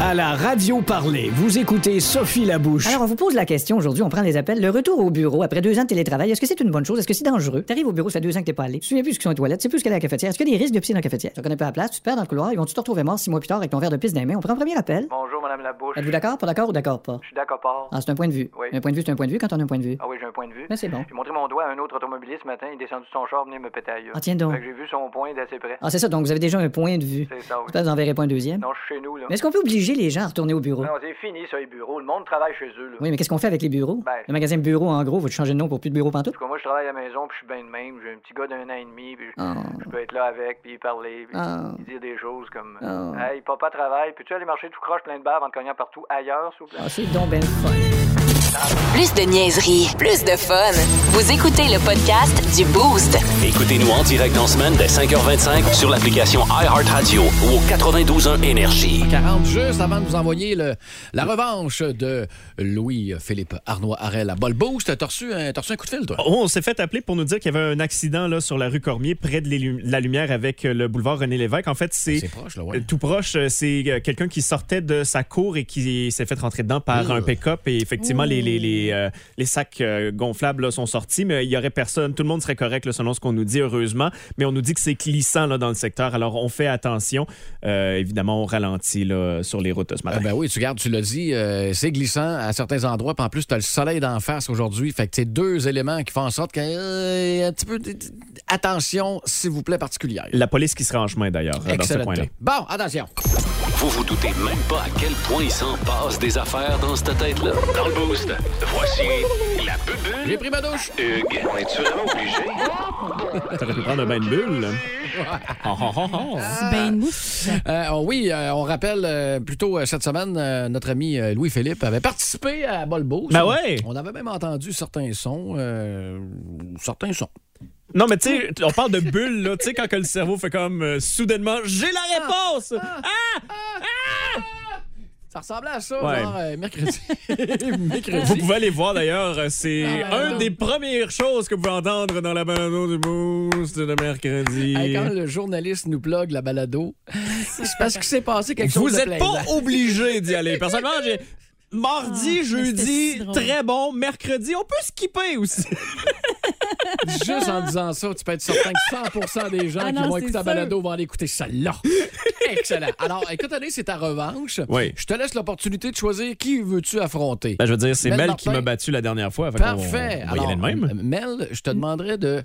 Speaker 11: À la radio parler, vous écoutez Sophie Labouche.
Speaker 8: Alors, on vous pose la question aujourd'hui, on prend les appels. Le retour au bureau après deux ans de télétravail, est-ce que c'est une bonne chose? Est-ce que c'est dangereux? T'arrives au bureau, ça fait deux ans que t'es pas allé. Tu souviens plus ce qu'ils sont les toilettes, tu sais plus ce a à la cafetière. Est-ce qu'il y a des risques de piscine dans la cafetière? Tu connais pas la place, tu te perds dans le couloir, ils vont-tu te retrouver mort six mois plus tard avec ton verre de pisse dans les mains? On prend un premier appel.
Speaker 10: Bonjour, Labouche.
Speaker 8: Êtes-vous d'accord, pas d'accord ou d'accord pas?
Speaker 10: Je suis d'accord, pas.
Speaker 8: Ah, c'est un point de vue.
Speaker 10: Oui.
Speaker 8: Un point de vue, c'est un point de vue quand on a un point de vue.
Speaker 10: Ah oui, j'ai un point de vue.
Speaker 8: Mais c'est bon.
Speaker 10: J'ai montré mon doigt à un autre automobiliste ce matin, il est descendu de son char, venir me péter gueule.
Speaker 8: Ah, tiens donc.
Speaker 10: Fait que j'ai vu son point d'assez près.
Speaker 8: Ah, c'est ça, donc vous avez déjà un point de vue.
Speaker 10: C'est ça, oui.
Speaker 8: Que vous en verrez pas un deuxième.
Speaker 10: Non, je suis chez nous, là.
Speaker 8: Mais est-ce qu'on peut obliger les gens à retourner au bureau?
Speaker 10: Non, c'est fini, ça, les bureaux. Le monde travaille chez eux, là.
Speaker 8: Oui, mais qu'est-ce qu'on fait avec les bureaux?
Speaker 10: Ben-
Speaker 8: Le magasin bureau, en gros, faut changer de nom pour plus de bureau pantoute?
Speaker 10: Tout cas, moi, je travaille à la maison, puis je suis bien de même. J'ai un petit gars d'un an et demi, puis je-
Speaker 8: Ah.
Speaker 10: je peux être là avec, puis parler, puis lui dire des choses comme
Speaker 8: Ah.
Speaker 10: Hey, papa travaille, peux-tu aller marcher tout croche plein de bave en te cognant partout ailleurs, s'il vous plaît?
Speaker 8: Ah.
Speaker 2: Plus de niaiserie, plus de fun. Vous écoutez le podcast du Boost.
Speaker 3: Écoutez-nous en direct en semaine dès 5h25 sur l'application iHeartRadio ou au 92.1 Énergie.
Speaker 1: 40 juste avant de vous envoyer le- la revanche de Louis-Philippe Arnois Harel à Bol Boost. T'as reçu, un- t'as reçu un coup de fil, toi?
Speaker 5: Oh, on s'est fait appeler pour nous dire qu'il y avait un accident là, sur la rue Cormier, près de la lumière avec euh, le boulevard René Lévesque. En fait, c'est
Speaker 1: C'est proche, là, ouais.
Speaker 5: euh, tout proche. euh, C'est quelqu'un qui sortait de sa cour et qui s'est fait rentrer dedans par
Speaker 1: Ouh.
Speaker 5: un pick-up. Et effectivement, les, les, les, euh, les sacs euh, gonflables là, sont sortis, mais il y aurait personne. Tout le monde serait correct là, selon ce qu'on nous dit, heureusement. Mais on nous dit que c'est glissant là, dans le secteur. Alors, on fait attention. Euh, évidemment, on ralentit là, sur les routes ce matin.
Speaker 1: Ah ben oui, tu gardes, tu l'as dit, euh, c'est glissant à certains endroits. Puis en plus, tu as le soleil d'en face aujourd'hui. Fait que c'est deux éléments qui font en sorte qu'il y a un petit peu d- d- attention, s'il vous plaît, particulière.
Speaker 5: La police qui sera en chemin d'ailleurs dans ce coin-là.
Speaker 1: Bon, attention.
Speaker 3: Vous vous doutez même pas à quel point il s'en passe des affaires dans cette tête-là. Dans le boost, voici la bubule.
Speaker 1: J'ai pris ma douche.
Speaker 3: Hugues, on est-tu vraiment obligé?
Speaker 5: T'aurais pu prendre un bain de bulle. Ah, ah, ah, ah.
Speaker 4: C'est ben une mousse.
Speaker 1: Euh, oh oui, euh, on rappelle euh, plutôt euh, cette semaine, euh, notre ami euh, Louis-Philippe avait participé à Bolbo.
Speaker 5: Ben ouais.
Speaker 1: On avait même entendu certains sons. euh, certains sons.
Speaker 5: Non, mais tu sais, on parle de bulles, là. Tu sais, quand que le cerveau fait comme euh, soudainement, j'ai la réponse!
Speaker 1: Ça ressemblait à ça,
Speaker 5: Ouais.
Speaker 1: genre euh, mercredi. mercredi.
Speaker 5: Vous pouvez aller voir d'ailleurs, euh, c'est
Speaker 1: Ah,
Speaker 5: une
Speaker 1: non.
Speaker 5: des premières choses que vous pouvez entendre dans la balado du boost de mercredi.
Speaker 1: Hey, quand le journaliste nous plug la balado, c'est parce qu'il s'est passé quelque chose
Speaker 5: Vous n'êtes pas obligé d'y aller. Personnellement, j'ai. Mardi,
Speaker 4: Ah,
Speaker 5: jeudi,
Speaker 4: si
Speaker 5: très bon. Mercredi, on peut skipper aussi.
Speaker 1: Juste en disant ça, tu peux être certain que 100% des gens
Speaker 4: Ah
Speaker 1: qui
Speaker 4: non,
Speaker 1: vont
Speaker 4: c'est
Speaker 1: écouter la
Speaker 4: sûr.
Speaker 1: balado vont aller écouter celle-là. Excellent. Alors, écoute, allez, c'est ta revanche.
Speaker 5: Oui.
Speaker 1: Je te laisse l'opportunité de choisir qui veux-tu affronter.
Speaker 5: Ben, je veux dire, c'est
Speaker 1: Mel
Speaker 5: qui m'a battu la dernière fois. fait
Speaker 1: Parfait.
Speaker 5: On va y aller de même.
Speaker 1: euh, Mel, je te demanderais de,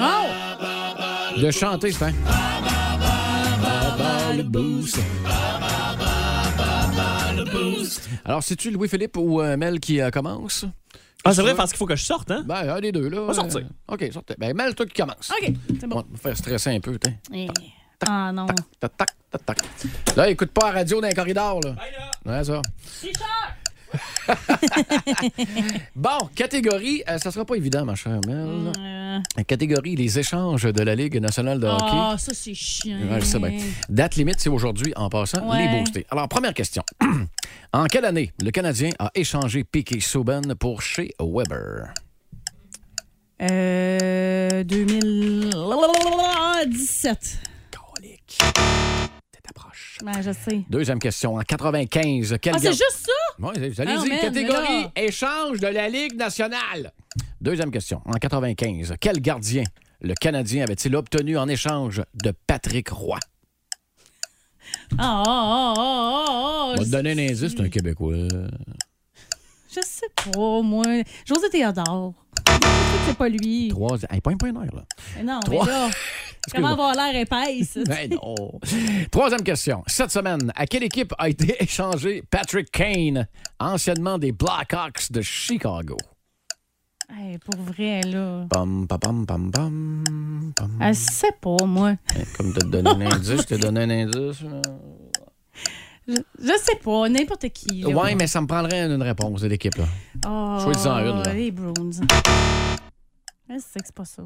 Speaker 4: Oh!
Speaker 1: de chanter, c'est le boost. Alors, c'est-tu Louis-Philippe ou euh, Mel qui euh, commence?
Speaker 5: Ah, c'est vrai, parce qu'il faut que je sorte, hein?
Speaker 1: Ben, un des deux, là.
Speaker 5: On va sortir.
Speaker 1: Euh, OK, sortez. Ben, Mel, toi qui commence.
Speaker 4: OK, c'est bon.
Speaker 1: On va faire stresser un peu, tiens.
Speaker 4: Ah non.
Speaker 1: Tac, tac, tac, tac. Là, écoute pas la radio dans les corridors, là. Ouais, ça. bon, catégorie, euh, ça sera pas évident, ma chère Mel.
Speaker 4: Euh,
Speaker 1: Catégorie, les échanges de la Ligue nationale de hockey.
Speaker 4: Ah, ça, c'est chiant.
Speaker 1: Ouais, je sais bien. Date limite, c'est aujourd'hui en passant.
Speaker 4: Ouais.
Speaker 1: Les boostés. Alors, première question. en quelle année le Canadien a échangé Piquet Souben pour chez Weber?
Speaker 4: Euh, 2017.
Speaker 1: T'es approche.
Speaker 4: Ben, je sais.
Speaker 1: Deuxième question. En 95, quel
Speaker 4: Ah, c'est juste ça?
Speaker 1: Oui, je
Speaker 4: Ah,
Speaker 1: l'ai dit.
Speaker 4: man,
Speaker 1: Catégorie échange de la Ligue nationale. Deuxième question. En 95, quel gardien le Canadien avait-il obtenu en échange de Patrick Roy?
Speaker 4: Ah, ah, ah, ah, ah,
Speaker 1: On va te
Speaker 4: je-
Speaker 1: donner un indice, c'est un Québécois.
Speaker 4: Je sais pas, moi. José Théodore. c'est pas lui.
Speaker 1: Trois... Hey, pas un point là.
Speaker 4: Mais non,
Speaker 1: Trois.
Speaker 4: mais là, comment avoir l'air épaisse?
Speaker 1: Ben non. Troisième question. Cette semaine, à quelle équipe a été échangé Patrick Kane, anciennement des Blackhawks de Chicago?
Speaker 4: Hey, pour vrai, là.
Speaker 1: Pam, pam, pam, pam, pam.
Speaker 4: Elle sait pas, moi.
Speaker 1: Comme te donner un indice, je te donné un indice.
Speaker 4: Je, je sais pas, n'importe qui. là.
Speaker 1: Ouais, mais ça me prendrait une réponse de l'équipe. là.
Speaker 4: Oh,
Speaker 1: Choisis-en une, là.
Speaker 4: Les Bruins. Que c'est pas ça.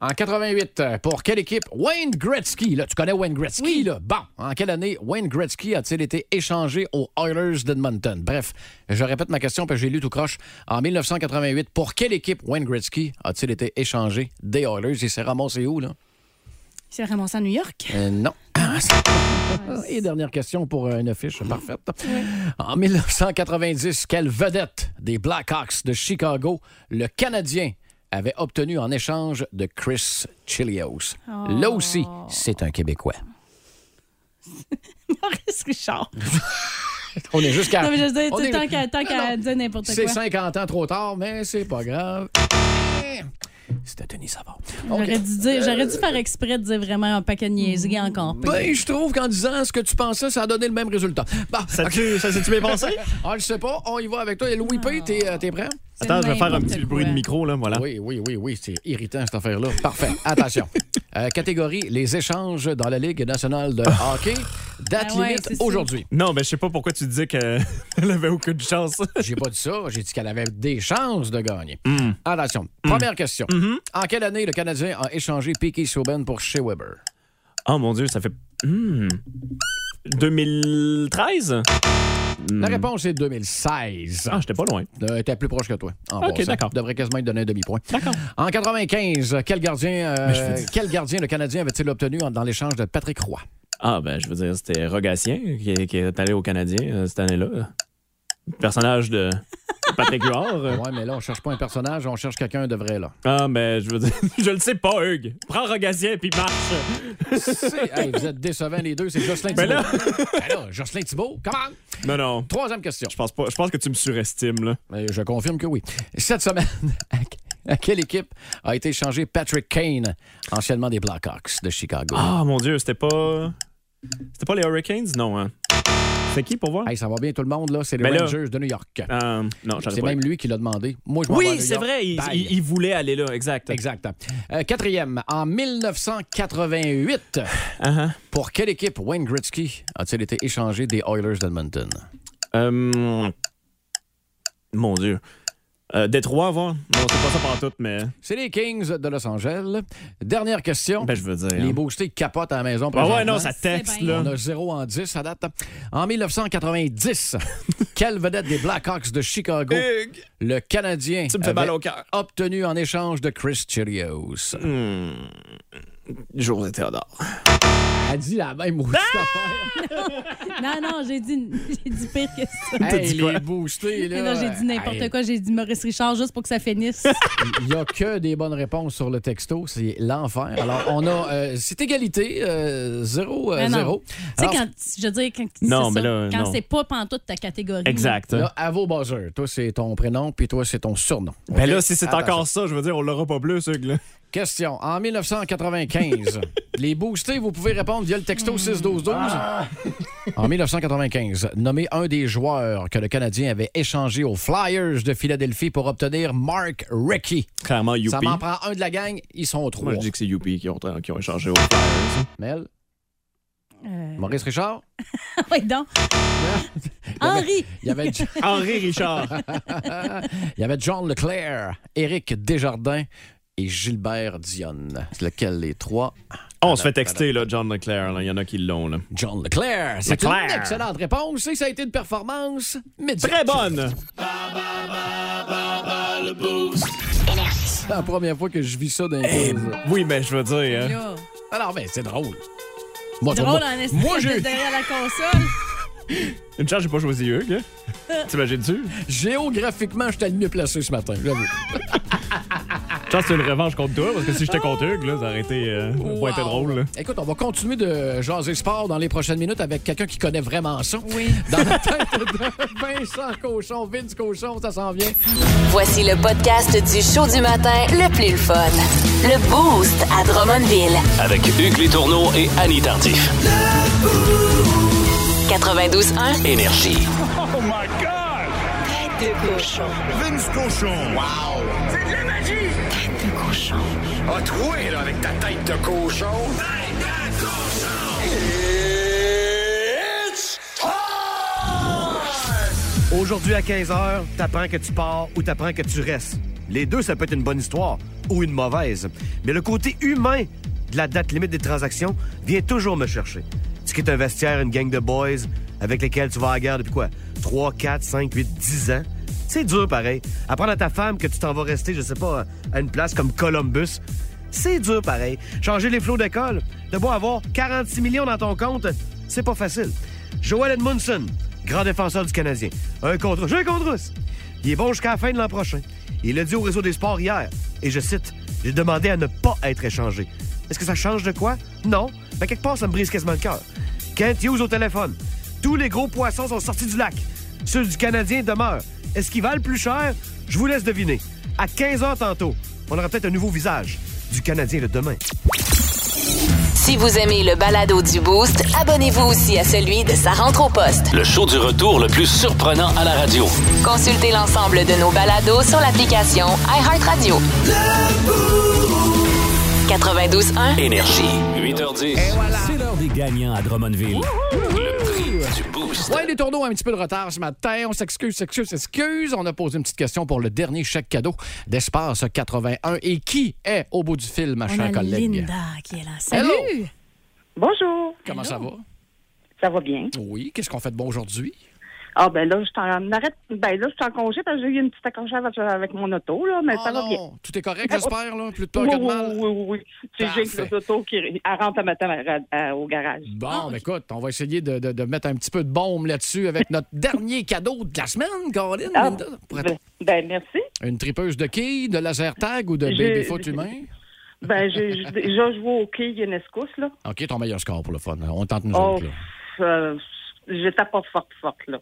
Speaker 1: En 88, euh, pour quelle équipe? Wayne Gretzky. Là, tu connais Wayne Gretzky, là? Bon, en quelle année Wayne Gretzky a-t-il été échangé aux Oilers d'Edmonton? Bref, je répète ma question parce que j'ai lu tout croche. En 1988, pour quelle équipe Wayne Gretzky a-t-il été échangé des Oilers? Il s'est ramassé où, là?
Speaker 4: C'est vraiment ça à New York?
Speaker 1: Euh, non. Ah, c'est- Et dernière question pour euh, une affiche parfaite. En 1990, quelle vedette des Blackhawks de Chicago le Canadien avait obtenu en échange de Chris Chilios?
Speaker 4: Oh.
Speaker 1: Là aussi, c'est un Québécois.
Speaker 4: Maurice Richard.
Speaker 1: On est jusqu'à.
Speaker 4: Non, mais je
Speaker 1: on est-
Speaker 4: tant qu'à
Speaker 1: non.
Speaker 4: dire n'importe
Speaker 1: C'est
Speaker 4: quoi.
Speaker 1: 50 ans trop tard, mais c'est pas grave. C'était Denis Savard.
Speaker 4: J'aurais dû, dire- j'aurais dû faire exprès de dire vraiment un paquet de niaiseries encore. pire.
Speaker 1: Ben, je trouve qu'en disant ce que tu pensais, ça a donné le même résultat. Bon,
Speaker 5: Ça
Speaker 1: ok.
Speaker 5: tu- ça s'est-tu bien passé?
Speaker 1: Ah, je sais pas. On y va avec toi. Et Louis P, t'es euh, t'es prêt?
Speaker 5: Attends, je vais faire un petit bruit de micro, là, voilà.
Speaker 1: Oui, oui, oui, oui. C'est irritant, cette affaire-là. Parfait. Attention. Euh, catégorie les échanges dans la Ligue nationale de hockey. Date
Speaker 4: Ah ouais,
Speaker 1: limite
Speaker 4: c'est ça.
Speaker 1: aujourd'hui.
Speaker 5: Non, mais je sais pas pourquoi tu disais qu'elle avait aucune chance.
Speaker 1: J'ai pas dit ça. J'ai dit qu'elle avait des chances de gagner.
Speaker 5: Hmm.
Speaker 1: Attention. Première question.
Speaker 5: Mm-hmm.
Speaker 1: En quelle année le Canadien a échangé Piquet Souben pour Shea Weber?
Speaker 5: Oh mon Dieu, ça fait. Hmm. 2013?
Speaker 1: La réponse est 2016.
Speaker 5: Ah, j'étais pas loin.
Speaker 1: Euh, T'es plus proche que toi. En
Speaker 5: Ok, d'accord.
Speaker 1: Devrait quasiment te donner un demi-point.
Speaker 5: D'accord.
Speaker 1: En 95, quel gardien, euh, quel gardien le Canadien avait-il obtenu en- dans l'échange de Patrick Roy?
Speaker 5: Ah, ben, je veux dire, c'était Rogatien qui, qui est allé au Canadien euh, cette année-là. Personnage de Patrick Huard.
Speaker 1: Ouais, mais là, on cherche pas un personnage, on cherche quelqu'un de vrai, là.
Speaker 5: Ah, mais je veux dire, je le sais pas, Hugues. Prends Rogatien puis marche.
Speaker 1: Hey, vous êtes décevants les deux, c'est Jocelyn
Speaker 5: Ben
Speaker 1: Thibault.
Speaker 5: là-
Speaker 1: Ben là, Jocelyn Thibault, comment?
Speaker 5: Non, non.
Speaker 1: Troisième question.
Speaker 5: Je pense pas. Je pense que tu me surestimes, là.
Speaker 1: Euh, Je confirme que oui. Cette semaine, à quelle équipe a été échangé Patrick Kane, anciennement des Blackhawks de Chicago?
Speaker 5: Ah, mon Dieu, c'était pas. C'était pas les Hurricanes? Non, hein. C'est qui pour voir?
Speaker 1: Hey, ça va bien tout le monde, là. C'est les
Speaker 5: là-
Speaker 1: Rangers de New York.
Speaker 5: Euh, non,
Speaker 1: C'est même lui qui l'a demandé. Moi, je
Speaker 5: Oui, c'est vrai. Il,
Speaker 1: Bye.
Speaker 5: il- il voulait aller là, exact.
Speaker 1: Exact. Euh, quatrième, en 1988,
Speaker 5: Uh-huh.
Speaker 1: pour quelle équipe Wayne Gretzky a-t-il été échangé des Oilers d'Edmonton?
Speaker 5: Euh, Mon Dieu. Euh, Détroit, voir. Non, c'est pas ça par tout, mais.
Speaker 1: C'est les Kings de Los Angeles. Dernière question.
Speaker 5: Ben, je veux dire.
Speaker 1: Les boostés capotent à la maison.
Speaker 5: Ah ouais, non, ça texte, là.
Speaker 1: On a 0 en 10 à date. En 1990, quelle vedette des Blackhawks de Chicago le Canadien
Speaker 5: Tu me fais mal au cœur.
Speaker 1: obtenu en échange de Chris Chilios?
Speaker 5: Hmm. José Théodore.
Speaker 1: Elle dit la même maudite
Speaker 5: Ah!
Speaker 4: Non, non, j'ai dit, j'ai dit pire que ça.
Speaker 1: Hey, les boostés, là.
Speaker 4: Mais non, j'ai dit n'importe
Speaker 1: Hey,
Speaker 4: quoi. J'ai dit Maurice Richard juste pour que ça finisse.
Speaker 1: Il n'y a que des bonnes réponses sur le texto. C'est l'enfer. Alors, on a. euh, c'est égalité. 0
Speaker 4: Mais non.
Speaker 1: 0
Speaker 4: Tu sais, quand, je veux dire, quand,
Speaker 5: Non, mais là,
Speaker 4: quand c'est pas pantoute ta catégorie.
Speaker 5: Exact.
Speaker 1: Là, à vos buzzers. Toi, c'est ton prénom, puis toi, c'est ton surnom.
Speaker 5: Ben là, si c'est encore ça, je veux dire, on l'aura pas plus, Hugues, là.
Speaker 1: Question. En 1995, les boostés, vous pouvez répondre via le texto 61212. En 1995, nommez un des joueurs que le Canadien avait échangé aux Flyers de Philadelphie pour obtenir Mark Recchi.
Speaker 5: Clairement,
Speaker 1: Ça
Speaker 5: Youpi.
Speaker 1: m'en prend un de la gang, ils sont trois.
Speaker 5: Moi, je dis que c'est Youpi qui ont, qui ont échangé aux Flyers.
Speaker 1: Mel,
Speaker 4: Euh,
Speaker 1: Maurice Richard,
Speaker 4: oui, donc. Henri.
Speaker 1: il y avait,
Speaker 5: Henri Richard.
Speaker 1: il y avait John Leclerc, Éric Desjardins et Gilbert Dionne. C'est lequel les trois?
Speaker 5: On se fait texter, là, John Leclerc. là. Il y en a qui l'ont, là.
Speaker 1: John Leclerc. C'est une
Speaker 5: Leclerc.
Speaker 1: excellente réponse et ça a été une performance médiocre.
Speaker 5: Très bonne!
Speaker 1: C'est la première fois que je vis ça dans les
Speaker 5: Eh, oui, mais je veux dire. hein.
Speaker 1: Alors, ben, c'est drôle. Moi,
Speaker 4: Drôle
Speaker 1: moi-
Speaker 4: en esprit
Speaker 1: moi, j'ai-
Speaker 4: derrière la console?
Speaker 5: Une chance, j'ai pas choisi Hugues. hein. T'imagines-tu?
Speaker 1: géographiquement, j'étais le mieux placé ce matin, j'avoue.
Speaker 5: pense que c'est une revanche contre toi, parce que si j'étais contre Hugues, là, ça aurait été, euh, ça aurait pas été
Speaker 1: Wow.
Speaker 5: drôle. là.
Speaker 1: Écoute, on va continuer de jaser sport dans les prochaines minutes avec quelqu'un qui connaît vraiment ça.
Speaker 4: Oui.
Speaker 1: Dans la tête de Vincent Cochon, Vince Cochon, ça s'en vient.
Speaker 2: Voici le podcast du show du matin le plus le fun. Le Boost à Drummondville.
Speaker 3: Avec Hugues Létourneau et Annie Tardif.
Speaker 2: 92.1.
Speaker 3: Énergie.
Speaker 14: Oh my God!
Speaker 2: Tête de cochon.
Speaker 14: Vince Cochon. Wow! A troué, là, avec ta tête de cochon. Tête de cochon! It's time!
Speaker 15: Aujourd'hui à 15h, t'apprends que tu pars ou t'apprends que tu restes. Les deux, ça peut être une bonne histoire ou une mauvaise. Mais le côté humain de la date limite des transactions vient toujours me chercher. Tu quittes un vestiaire, une gang de boys avec lesquels tu vas à la guerre depuis quoi? 3, 4, 5, 8, 10 ans? C'est dur pareil. Apprendre à ta femme que tu t'en vas rester, je sais pas, à une place comme Columbus. C'est dur pareil. Changer les flots d'école, de beau avoir 46 millions dans ton compte, c'est pas facile. Joel Edmondson, grand défenseur du Canadien. Un contre. Un contre russe. Il est bon jusqu'à la fin de l'an prochain. Il l'a dit au réseau des sports hier. Et je cite J'ai demandé à ne pas être échangé. Est-ce que ça change de quoi? Non. Mais quelque part, ça me brise quasiment le cœur. Kent Hughes au téléphone. Tous les gros poissons sont sortis du lac. Ceux du Canadien demeurent. Est-ce qu'ils valent plus cher? Je vous laisse deviner. À 15 h tantôt, on aura peut-être un nouveau visage du Canadien de demain.
Speaker 2: Si vous aimez le balado du Boost, abonnez-vous aussi à celui de sa rentre au poste.
Speaker 3: Le show du retour le plus surprenant à la radio.
Speaker 2: Consultez l'ensemble de nos balados sur l'application iHeartRadio. 92.1.
Speaker 3: Énergie. 8h10.
Speaker 11: C'est l'heure des gagnants à Drummondville.
Speaker 3: Du boost.
Speaker 1: Ouais, les tourneaux ont un petit peu de retard ce matin. On s'excuse, s'excuse, s'excuse. On a posé une petite question pour le dernier chèque cadeau d'Espace 81. Et qui est au bout du fil, ma
Speaker 4: On
Speaker 1: chère
Speaker 4: a
Speaker 1: collègue?
Speaker 4: Linda qui est là. Salut!
Speaker 1: Hello.
Speaker 16: Bonjour.
Speaker 1: Comment ça va?
Speaker 16: Ça va bien.
Speaker 1: Oui. Qu'est-ce qu'on fait de bon aujourd'hui?
Speaker 16: Ah ben là, je suis en arrête. Ben là, je suis en congé parce que j'ai eu une petite accrochage avec, mon auto, là, mais ça va bien.
Speaker 1: Tout est correct, j'espère, là? Plus de peur
Speaker 16: Oui,
Speaker 1: que de
Speaker 16: oui,
Speaker 1: mal?
Speaker 16: oui, oui, oui. C'est juste
Speaker 1: Parfait.
Speaker 16: l'auto qui elle rentre le matin à- à- au garage.
Speaker 1: Bon, ben écoute, on va essayer de, de- de mettre un petit peu de baume là-dessus avec notre dernier cadeau de la semaine, Caroline.
Speaker 16: Ah,
Speaker 1: Linda, pour être-
Speaker 16: ben, ben, merci.
Speaker 1: Une tripeuse de quilles, de laser tag ou de
Speaker 16: J'ai-
Speaker 1: baby-foot humain?
Speaker 16: Ben, j'ai déjà joué au quai Ionescos, là.
Speaker 1: OK, ton meilleur score pour le fun. On tente nous
Speaker 16: Oh,
Speaker 1: autres, là.
Speaker 16: euh, j'étais pas forte, forte, là.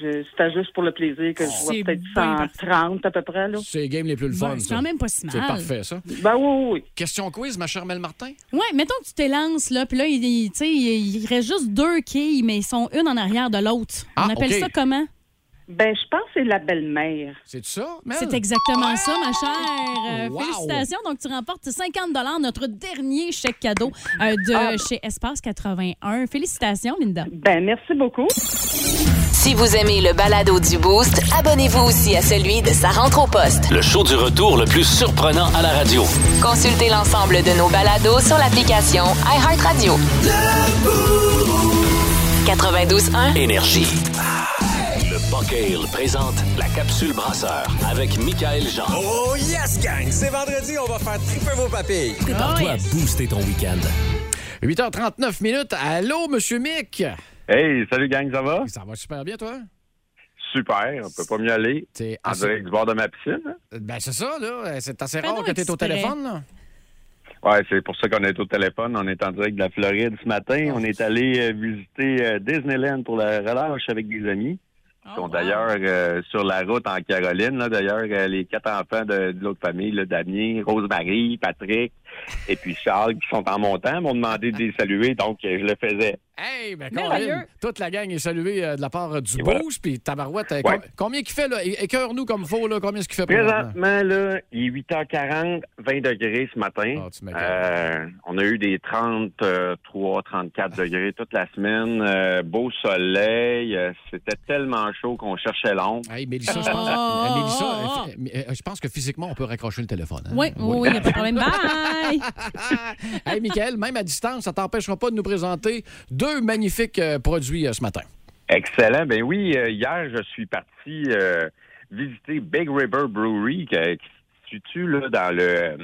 Speaker 16: C'était juste pour le plaisir que je vois
Speaker 4: C'est
Speaker 16: peut-être
Speaker 4: bien
Speaker 16: 130 à peu près, là.
Speaker 1: C'est les games les plus le fun,
Speaker 4: c'est quand même pas si
Speaker 1: C'est
Speaker 4: mal.
Speaker 1: parfait, ça.
Speaker 16: Ben oui, oui, oui.
Speaker 1: Question quiz, ma chère Mel Martin?
Speaker 4: Ouais, mettons que tu t'élances, là, puis là, il, il- tu sais, il il reste juste deux quilles, mais ils sont une en arrière de l'autre. On
Speaker 1: Ah,
Speaker 4: appelle ça comment?
Speaker 16: Ben, je pense que c'est la belle-mère.
Speaker 1: C'est ça, Mel?
Speaker 4: C'est exactement ça, ma chère. Euh,
Speaker 1: Wow.
Speaker 4: Félicitations. Donc, tu remportes 50 notre dernier chèque cadeau euh, de
Speaker 16: Ah.
Speaker 4: chez Espace 81. Félicitations, Linda.
Speaker 16: Ben, merci beaucoup.
Speaker 2: Si vous aimez le balado du Boost, abonnez-vous aussi à celui de sa rentre au poste.
Speaker 3: Le show du retour le plus surprenant à la radio.
Speaker 2: Consultez l'ensemble de nos balados sur l'application iHeartRadio. 92.1.
Speaker 3: Énergie. Le Buckale présente la capsule brasseur avec Michael Jean.
Speaker 17: Oh yes, gang! C'est vendredi, on va faire triper vos papilles.
Speaker 11: Prépare-toi à booster ton week-end.
Speaker 1: 8h39 minutes. Allô, Monsieur Mick?
Speaker 18: Hey, salut gang, ça va?
Speaker 1: Ça va super bien, toi?
Speaker 18: Super, on peut pas mieux aller.
Speaker 1: C'est
Speaker 18: En
Speaker 1: assez-
Speaker 18: direct du bord de ma piscine. hein?
Speaker 1: Ben, c'est ça, là. C'est assez rare que tu es au téléphone, là.
Speaker 18: Ouais, c'est pour ça qu'on est au téléphone. On est en direct de la Floride ce matin. On est allé euh, visiter euh, Disneyland pour la relâche avec des amis. Qui sont d'ailleurs euh, sur la route en Caroline. Là, d'ailleurs, euh, les quatre enfants de, de l'autre famille, là, Damien, Rosemary, Patrick et puis Charles, qui sont en montant, m'ont demandé de les saluer, donc euh, je le faisais.
Speaker 1: Hey, ben, toute la gang est saluée euh, de la part euh, du
Speaker 18: Et voilà.
Speaker 1: Boost, puis Tabarouette. euh,
Speaker 18: Ouais.
Speaker 1: com- combien qu'il fait, là? Écœure-nous comme faut, là. Combien est-ce qu'il fait présentement?
Speaker 18: Présentement, là, il est 8h40, 20 degrés ce matin.
Speaker 1: Ah, tu.
Speaker 18: Euh, on a eu des 33, 34 degrés toute la semaine. Euh, beau soleil. Euh, C'était tellement chaud qu'on cherchait l'ombre.
Speaker 1: Hey, Mélissa, je pense,
Speaker 4: Oh.
Speaker 1: Mélissa, f- je pense que physiquement, on peut raccrocher le téléphone. hein?
Speaker 4: Oui, oui, il n'y a pas de problème. Bye!
Speaker 1: hey, Michael, même à distance, ça t'empêchera pas de nous présenter deux magnifiques euh, produits euh, ce matin.
Speaker 18: Excellent. Ben oui, euh, hier, je suis parti euh, visiter Big River Brewery, qui, qui se situe là, dans le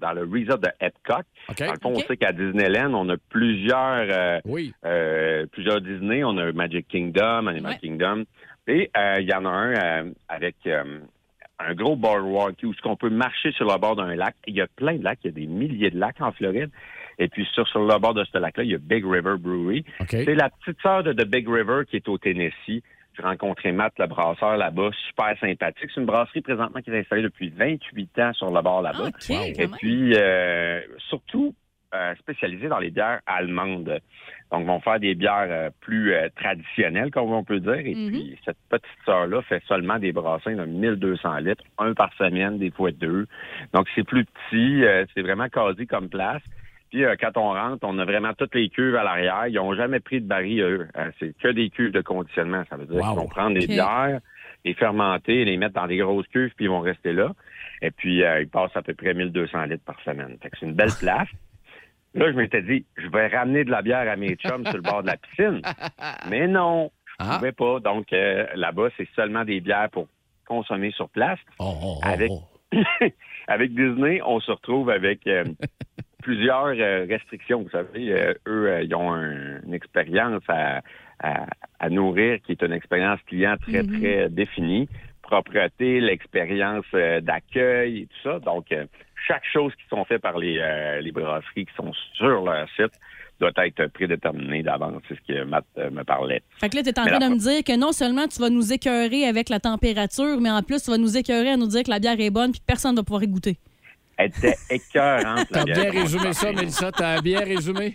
Speaker 18: dans le resort de Epcot. Dans le fond, on sait qu'à Disneyland, on a plusieurs euh, euh, plusieurs Disney. On a Magic Kingdom, Animal
Speaker 4: Ouais.
Speaker 18: Kingdom. Et euh, il y en a un euh, avec euh, un gros boardwalk où ce qu'on peut marcher sur le bord d'un lac. Il y a plein de lacs, il y a des milliers de lacs en Floride. Et puis sur, sur le bord de ce lac-là, il y a Big River Brewery. C'est la petite sœur de The Big River qui est au Tennessee. J'ai rencontré Matt, le brasseur là-bas, super sympathique. C'est une brasserie présentement qui est installée depuis 28 ans sur le bord là-bas.
Speaker 14: OK, quand
Speaker 18: Et puis, euh, surtout euh, spécialisée dans les bières allemandes. Donc, ils vont faire des bières euh, plus euh, traditionnelles, comme on peut dire. Et
Speaker 14: Mhm.
Speaker 18: puis, cette petite sœur-là fait seulement des brassins de 1200 litres, un par semaine, des fois deux. Donc, c'est plus petit, c'est vraiment quasi comme place. Puis, quand on rentre, on a vraiment toutes les cuves à l'arrière. Ils n'ont jamais pris de baril, eux. C'est que des cuves de conditionnement. Ça veut dire
Speaker 14: Wow.
Speaker 18: qu'ils vont prendre des bières, les fermenter, les mettre dans des grosses cuves, puis ils vont rester là. Et puis, euh, ils passent à peu près 1200 litres par semaine. Fait que c'est une belle place. Là, je m'étais dit, je vais ramener de la bière à mes chums sur le bord de la piscine. Mais non, je
Speaker 1: Ah.
Speaker 18: pouvais pas. Donc, euh, là-bas, c'est seulement des bières pour consommer sur place.
Speaker 1: Oh,
Speaker 18: avec, avec Disney, on se retrouve avec euh, plusieurs euh, restrictions. Vous savez, eux, ils ont un- une expérience à, à- à nourrir qui est une expérience client très,
Speaker 14: Mhm.
Speaker 18: très définie. Propreté, l'expérience d'accueil et tout ça. Donc, chaque chose qui sont faites par les, euh, les brasseries qui sont sur leur site doit être prédéterminée d'avance. C'est ce que Matt euh, me parlait.
Speaker 4: Fait que là, tu es en train de me dire que non seulement tu vas nous écœurer avec la température, mais en plus, tu vas nous écœurer à nous dire que la bière est bonne puis personne ne va pouvoir y goûter.
Speaker 18: Elle était écœurante.
Speaker 1: T'as bien résumé ça, Mélissa? T'as bien résumé?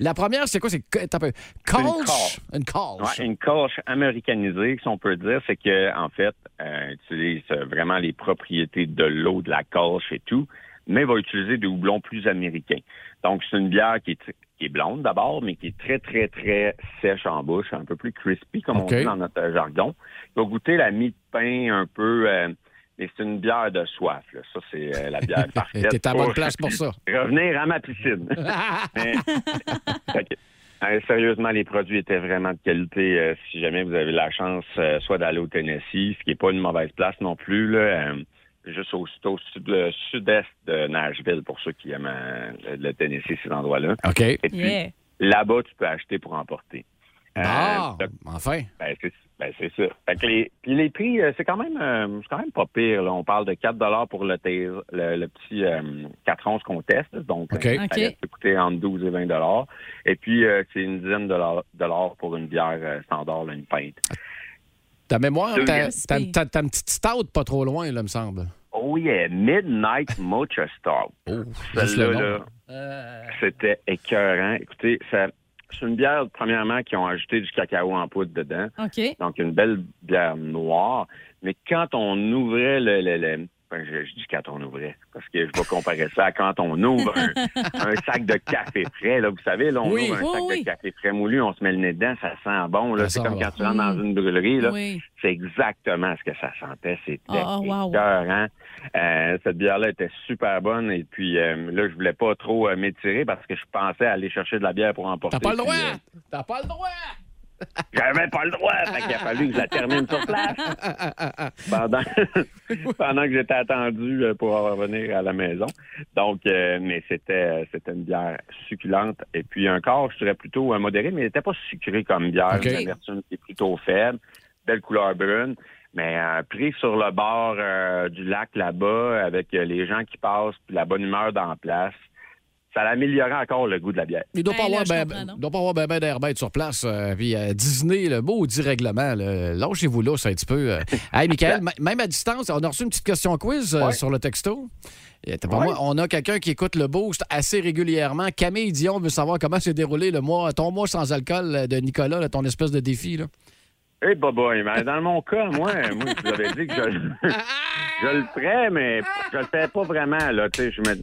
Speaker 1: la première, c'est quoi? C'est t'as peu- Colch? Une colch.
Speaker 18: Ouais, une colche américanisée, si on peut dire, c'est que en fait, euh, utilise euh, vraiment les propriétés de l'eau, de la colche et tout, mais va utiliser des houblons plus américains. Donc, c'est une bière qui est, qui est blonde d'abord, mais qui est très, très, très sèche en bouche, un peu plus crispy, comme
Speaker 1: OK.
Speaker 18: on dit dans notre jargon. Il va goûter la mie de pain un peu... euh, mais c'est une bière de soif. là. Ça, c'est euh, la bière parfaite.
Speaker 1: T'es à bonne place pour ça.
Speaker 18: Revenir à ma piscine. Mais- euh, sérieusement, les produits étaient vraiment de qualité. euh, si jamais vous avez la chance, euh, soit d'aller au Tennessee, ce qui n'est pas une mauvaise place non plus, là, euh, juste au, au sud- le sud-est de Nashville, pour ceux qui aiment euh, le, Tennessee, ces endroits-là.
Speaker 1: OK.
Speaker 18: Et puis,
Speaker 4: Yeah.
Speaker 18: là-bas, tu peux acheter pour emporter. Euh,
Speaker 1: Ah,
Speaker 18: donc,
Speaker 1: enfin.
Speaker 18: ben, c'est ben, c'est ça. Fait que les, puis les prix, euh, c'est quand même euh, c'est quand même pas pire. Là. On parle de 4 pour le, le, le petit euh, 4 onces qu'on teste. Donc, euh, ça
Speaker 4: OK.
Speaker 18: reste peut coûter entre 12 et 20 Et puis, euh, c'est une dizaine de dollars, pour une bière euh, standard, là, une pinte.
Speaker 1: Ta mémoire, t'as une petite stout pas trop loin, là, me semble.
Speaker 18: Oh yeah, Midnight Mocha Stout.
Speaker 1: Oh, juste
Speaker 18: Celle-là,
Speaker 1: le nom.
Speaker 18: là, c'était écœurant. Écoutez, ça- c'est une bière, premièrement, qui ont ajouté du cacao en poudre dedans.
Speaker 4: OK.
Speaker 18: Donc, une belle bière noire. Mais quand on ouvrait le... le- le- ben, je, je dis quand on ouvrait, parce que je vais comparer ça à quand on ouvre un, un sac de café frais. Là, vous savez, là, on
Speaker 1: Oui.
Speaker 18: ouvre un
Speaker 4: Oui,
Speaker 18: sac
Speaker 4: oui.
Speaker 18: de café frais moulu, on se met le nez dedans, ça sent bon. Là.
Speaker 1: Ça
Speaker 18: C'est comme quand tu rentres dans une brûlerie. Là. C'est exactement ce que ça sentait. C'était
Speaker 4: wow.
Speaker 18: écœurant. Euh, cette bière-là était super bonne. Et puis euh, là, je voulais pas trop euh, m'étirer parce que je pensais aller chercher de la bière pour emporter.
Speaker 1: T'as pas le droit!
Speaker 18: Puis,
Speaker 1: T'as pas le droit!
Speaker 18: J'avais pas le droit. Fait qu'il a fallu que je la termine sur place. pendant, pendant que j'étais attendu euh, pour revenir à la maison. Donc, euh, mais c'était c'était une bière succulente. Et puis un corps, je dirais plutôt euh, modéré, mais il n'était pas sucré comme bière.
Speaker 1: OK.
Speaker 18: Une amertume qui est plutôt faible. Belle couleur brune. Mais euh, pris sur le bord euh, du lac là-bas, avec euh, les gens qui passent, puis la bonne humeur dans la place, ça améliorait encore le goût de la bière.
Speaker 1: Il doit pas
Speaker 4: Ben,
Speaker 1: avoir ben, doit pas avoir ben, ben d'air sur place. euh, puis euh, Disney, le beau dit règlement. là. Lâchez-vous là, c'est un petit peu. euh. Hey, Michael, même à distance, on a reçu une petite question quiz euh,
Speaker 18: Ouais.
Speaker 1: sur le texto. Et t'as pas
Speaker 18: Ouais.
Speaker 1: moi, on a quelqu'un qui écoute le Boost assez régulièrement. Camille Dion veut savoir comment s'est déroulé le mois, ton mois sans alcool de Nicolas, là, ton espèce de défi. Là.
Speaker 18: Eh, bah, bah, mais dans mon cas, moi, moi, je vous avais dit que je, je le ferais, mais je le fais pas vraiment, là. Tu sais, je me,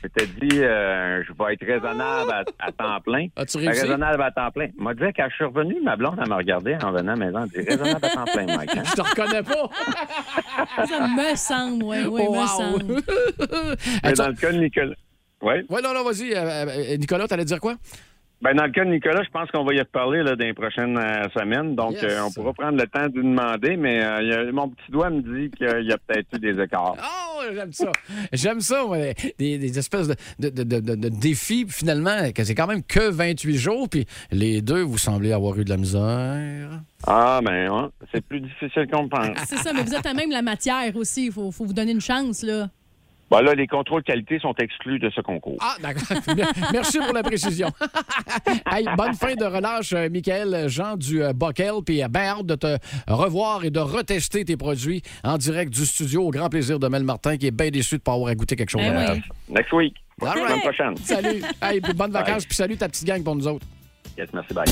Speaker 18: je m'étais dit, euh, je vais être raisonnable à, à temps plein.
Speaker 1: As-tu réussi?
Speaker 18: Raisonnable à temps plein. M'a dit, quand je suis revenu, ma blonde, elle m'a regardé en venant à la maison. Elle dit, raisonnable à temps plein, Mike. hein?
Speaker 1: Je te reconnais pas.
Speaker 4: Ça me semble, oui, oui, me semble.
Speaker 18: Mais dans le cas de Nicolas. Oui.
Speaker 1: Ouais, non, non, vas-y. euh, euh, Nicolas, t'allais dire quoi?
Speaker 18: Ben, dans le cas de Nicolas, je pense qu'on va y reparler là, dans les prochaines euh, semaines. Donc,
Speaker 1: Yes.
Speaker 18: euh, on pourra prendre le temps de lui demander, mais euh, a- mon petit doigt me dit qu'il y a peut-être eu des écarts.
Speaker 1: Oh, J'aime ça. J'aime ça, moi, des, des espèces de, de, de, de- de défis. Finalement, que c'est quand même que 28 jours. Puis les deux, vous semblez avoir eu de la misère.
Speaker 18: Ah, ben, ouais, c'est plus difficile qu'on pense.
Speaker 4: C'est ça, mais vous êtes à même la matière aussi. Il faut, faut vous donner une chance, là.
Speaker 18: Bon, là, les contrôles qualité sont exclus de ce concours.
Speaker 1: Ah, d'accord. Merci pour la précision. Hey, bonne fin de relâche, euh, Michael Jean du euh, Bockel. Puis euh, ben hâte de te revoir et de retester tes produits en direct du studio. Au grand plaisir de Mel Martin, qui est bien déçu de ne pas avoir à goûter quelque chose.
Speaker 18: Ben
Speaker 1: d'autre.
Speaker 18: oui. Next week.
Speaker 1: All
Speaker 18: La
Speaker 1: right.
Speaker 18: semaine prochaine.
Speaker 1: Salut. Hey, puis bonnes
Speaker 18: Bye.
Speaker 1: vacances. Puis salut ta petite gang pour nous autres.
Speaker 18: Yes, merci, bye.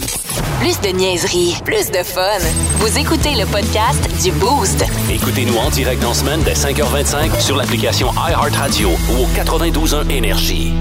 Speaker 2: Plus de niaiserie, plus de fun. Vous écoutez le podcast du Boost.
Speaker 3: Écoutez-nous en direct en semaine dès 5h25 sur l'application iHeartRadio ou au 92.1 Énergie.